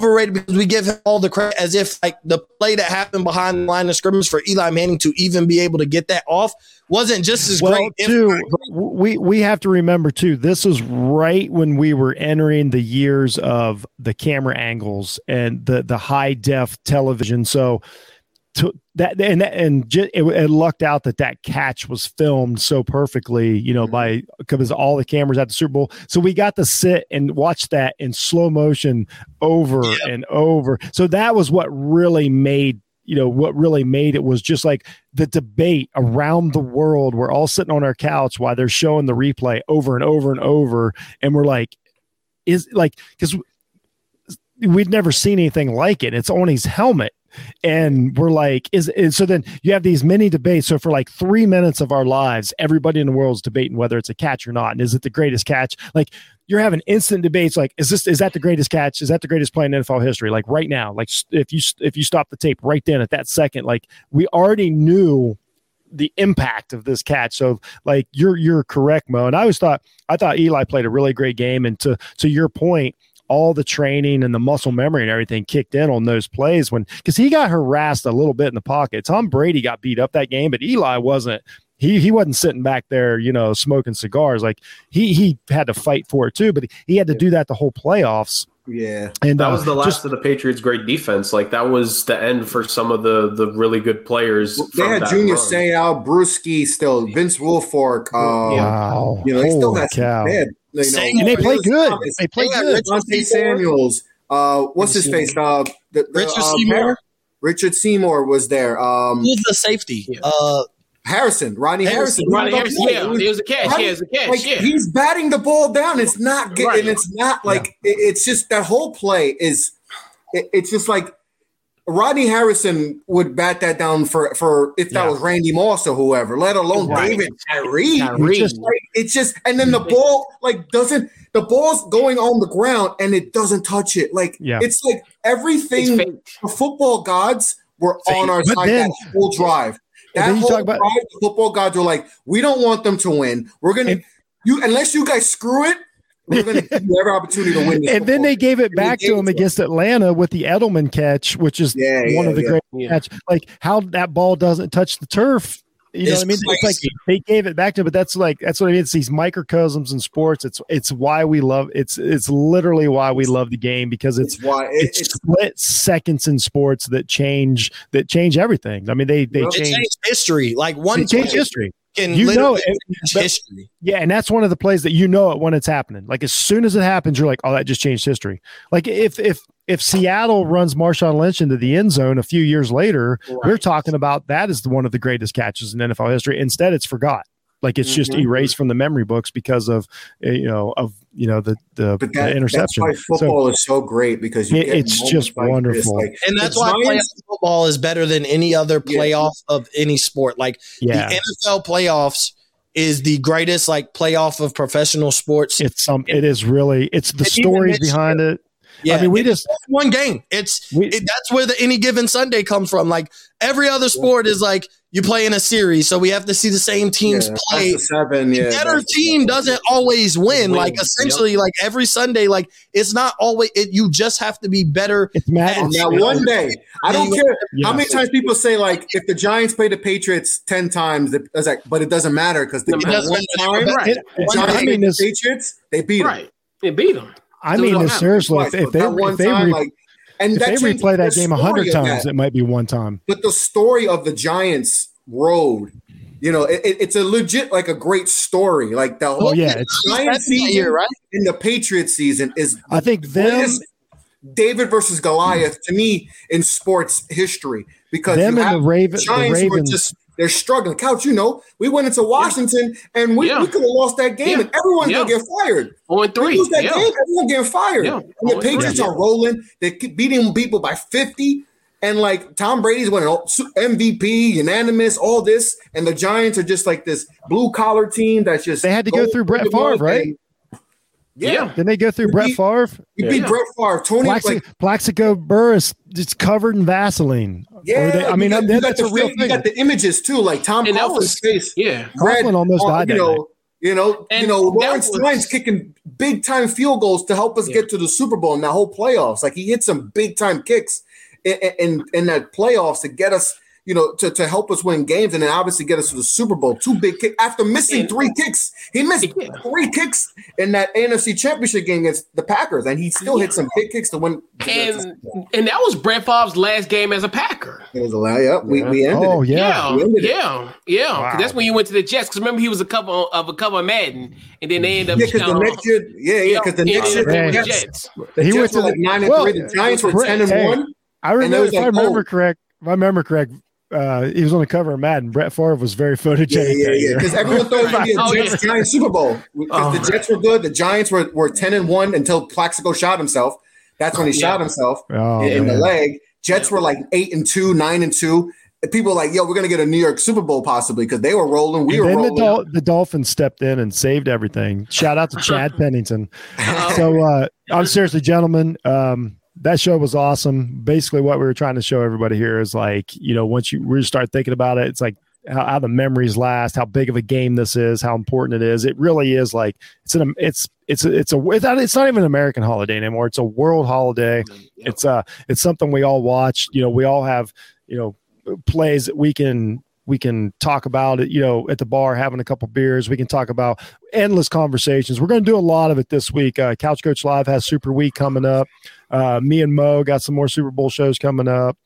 overrated because we give him all the credit as if like the play that happened behind the line of scrimmage for Eli Manning to even be able to get that off wasn't just as Well, great. too, we we have to remember too. This is right when we were entering the years of the camera angles and the the high def television. So to that and that, and it, it lucked out that that catch was filmed so perfectly, you know, mm-hmm. by because all the cameras at the Super Bowl. So we got to sit and watch that in slow motion over and over. So that was what really made you know what really made it was just like the debate around the mm-hmm. world. We're all sitting on our couch while they're showing the replay over and over and over, and we're like, is like because we'd never seen anything like it. It's on his helmet. And we're like, is, is so then you have these mini debates. So for like three minutes of our lives, everybody in the world is debating whether it's a catch or not. And is it the greatest catch? Like you're having instant debates like, is this is that the greatest catch? Is that the greatest play in NFL history? Like right now, like if you if you stop the tape right then at that second, like we already knew the impact of this catch. So like you're you're correct, Mo. And I always thought I thought Eli played a really great game. And to to your point, all the training and the muscle memory and everything kicked in on those plays when because he got harassed a little bit in the pocket. Tom Brady got beat up that game, but Eli wasn't. He, he wasn't sitting back there, you know, smoking cigars. Like he he had to fight for it too, but he had to do that the whole playoffs. Yeah. And That uh, was the last just- of the Patriots' great defense. Like that was the end for some of the the really good players. They had Junior run. Seau, Bruschi still, Vince Wilfork. Uh, wow, You know, they still Holy had some cow. bad. You know, and they Julius played good. Thomas, They played Yeah, good. Rich- Dante Samuels. Uh, what's his face? Uh, the, the, Richard uh, Seymour? Richard Seymour was there. Um, Who's the safety? Yeah. Uh, Harrison, Rodney Harrison. Harrison. Ronnie Harrison, yeah, it was a catch. Yeah, it was a catch. Like yeah. he's batting the ball down. It's not good, Right. and it's not like it- it's just that whole play is. It, it's just like Rodney Harrison would bat that down for for if that Yeah. was Randy Moss or whoever, let alone Right. David Tyree. Tyree. It's just like it's just, and then the ball like doesn't the ball's going on the ground and it doesn't touch it. Like Yeah. it's like everything the football gods were on our But side then- that whole drive. And That whole talk about- drive, the football gods were like, we don't want them to win. We're gonna And- you unless you guys screw it, we're gonna give you every opportunity to win. This [laughs] and then they gave it back to it him to against Atlanta with the Edelman catch, which is Yeah, one yeah, of the yeah. great Yeah. catch. Like how that ball doesn't touch the turf. You know what I mean? It's like they gave it back to him, but that's like that's what I mean. It's these microcosms in sports. It's it's why we love it's it's literally why we love the game because it's It's why it, it's it's split seconds in sports that change that change everything. I mean, they they change changed history. Like one change history. can You know it, history. Yeah, and that's one of the plays that you know it when it's happening. Like as soon as it happens, you're like, "Oh, that just changed history." Like if if if Seattle runs Marshawn Lynch into the end zone a few years later, we're talking about that is one of the greatest catches in NFL history. Instead, it's forgot. Like it's just Mhm. erased from the memory books because of uh, you know of you know the the, but the interception. That's why So- football is so great because you It- get it's just like wonderful. like, And that's why playoff football is better than any other Yeah. playoff of any sport. Like yeah, the NFL playoffs is the greatest like playoff of professional sports. it's some. It is really. It's the And stories this behind it. Yeah, I mean, we just one game. It's we, it, that's where the any given Sunday comes from. Like every other sport is like you play in a series, so we have to see the same teams yeah, play. seven, yeah, the better team doesn't always win. Win, Like yep. essentially, like every Sunday, like it's not always. It, you just have to be better. it's mad. On it's- one day, I don't care Yeah. how many times people say like if the Giants play the Patriots ten times, it's like, but it doesn't matter because the It one doesn't time matter. Right. it- the Giants I mean, the. Patriots, they beat them. Right. They beat them. I mean, this, seriously, if, Twice, if they one if they time, re- like, and if that they replay that game a hundred times, that. it might be one time. But the story of the Giants road You know, it, it's a legit like a great story. Like the oh, whole oh, yeah, it's Giants season year, right? in the Patriots season is I think them David versus Goliath to me in sports history because them and the, Raven, the Ravens were just they're struggling. Couch, you know, we went into Washington and we, yeah. we could have lost that game, yeah. and everyone's yeah. gonna get fired. Oh, and three. We lose that yeah. game, everyone getting fired. And the Patriots are rolling. They keep beating people by fifty. And like Tom Brady's winning MVP, unanimous, all this, and the Giants are just like this blue collar team that's just they had to go through Brett Favre, right? Yeah. yeah. Didn't they go through we Brett Favre? We beat yeah. Brett Favre. Tony Plaxico, like, Plaxico Burress just covered in Vaseline. Yeah, they, I mean, got, that's a real thing. You got the images too, like Tom Coughlin's face. Yeah, Coughlin almost uh, died. You know, you know, and you know, Lawrence was, kicking big time field goals to help us yeah. get to the Super Bowl and that whole playoffs. Like he hit some big time kicks in, in, in that playoffs to get us you know, to, to help us win games and then obviously get us to the Super Bowl. Two big kicks after missing three kicks. He missed three kicks in that NFC championship game against the Packers, and he still hit some big kicks to win. And and that was Brett Favre's last game as a Packer. It was a last, yep. We, we ended oh, yeah. Yeah, yeah, yeah. Wow. That's when you went to the Jets. Because remember, he was a cover of a cover of Madden, and then they ended up. Yeah, because the next year, yeah, yeah, because the next year, the Jets, the he Jets went to like nine and well, three. The Giants were ten and hey, one. I remember, if like, I remember oh. correct, if I remember correct, uh, he was on the cover of Madden. Brett Favre was very photogenic. Yeah, yeah, yeah. Because everyone thought it was going to be a [laughs] oh, Jets yeah. Giants Super Bowl. Because oh, the Jets were good. The Giants were, were 10 and 1 until Plaxico shot himself. That's when he yeah. shot himself oh, in, in the leg. Jets were like 8 and 2, 9 and 2. People were like, yo, we're going to get a New York Super Bowl possibly because they were rolling. We and were rolling. The, Dol- the, Dolphins stepped in and saved everything. Shout out to Chad [laughs] Pennington. so, uh, I'm seriously, gentlemen. Um, that show was awesome. Basically, what we were trying to show everybody here is like, you know, once you really start thinking about it, it's like how, how, the memories last, how big of a game this is, how important it is. It really is like it's an it's it's it's a it's not even an American holiday anymore. It's a world holiday. It's uh it's something we all watch. You know, we all have you know plays that we can we can talk about it, you know, at the bar having a couple beers. We can talk about endless conversations. We're going to do a lot of it this week. Uh, Couch Coach Live has Super Week coming up. Uh, me and Mo got some more Super Bowl shows coming up.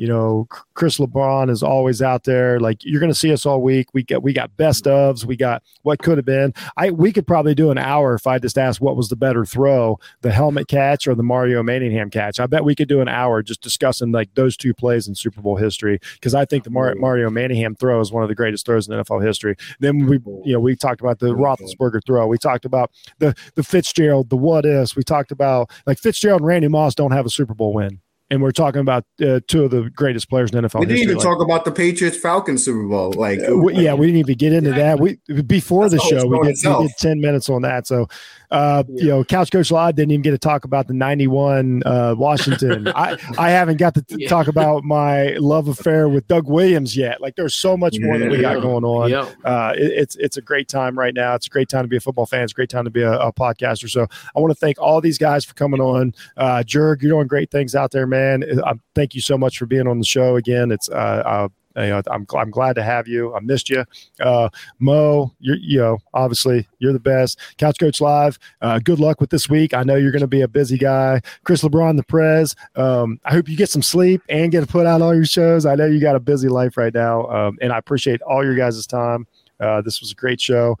You know, Chris LeBron is always out there. Like you're going to see us all week. We get we got best ofs. We got what could have been. I we could probably do an hour if I just asked what was the better throw, the helmet catch or the Mario Manningham catch. I bet we could do an hour just discussing like those two plays in Super Bowl history because I think the Mar- Mario Manningham throw is one of the greatest throws in NFL history. Then we you know we talked about the Roethlisberger throw. We talked about the the Fitzgerald, the what ifs. We talked about like Fitzgerald and Randy Moss don't have a Super Bowl win and we're talking about uh, two of the greatest players in NFL. We didn't history. even like, talk about the Patriots Falcons Super Bowl. Like, uh, we, yeah, we didn't even get into that. We before the show, we did, we did, ten minutes on that. So uh, yeah. You know, Couch Coach Live didn't even get to talk about the '91 uh, Washington. [laughs] I I haven't got to t- yeah. talk about my love affair with Doug Williams yet. Like, there's so much more yeah. that we got going on. Uh, it, it's it's a great time right now. It's a great time to be a football fan. It's a great time to be a, a podcaster. So I want to thank all these guys for coming on. Uh, Jurg, you're doing great things out there, man. Uh, thank you so much for being on the show again. It's uh, uh you know, I'm I'm glad to have you. I missed you, uh, Mo. You know obviously you're the best. Couch Coach Live. Uh, good luck with this week. I know you're going to be a busy guy. Chris LeBron, the Prez. Um, I hope you get some sleep and get to put out all your shows. I know you got a busy life right now, um, and I appreciate all your guys' time. Uh, this was a great show.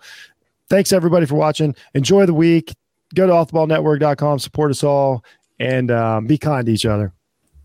Thanks everybody for watching. Enjoy the week. Go to offtheballnetwork.com. Support us all and um, be kind to each other.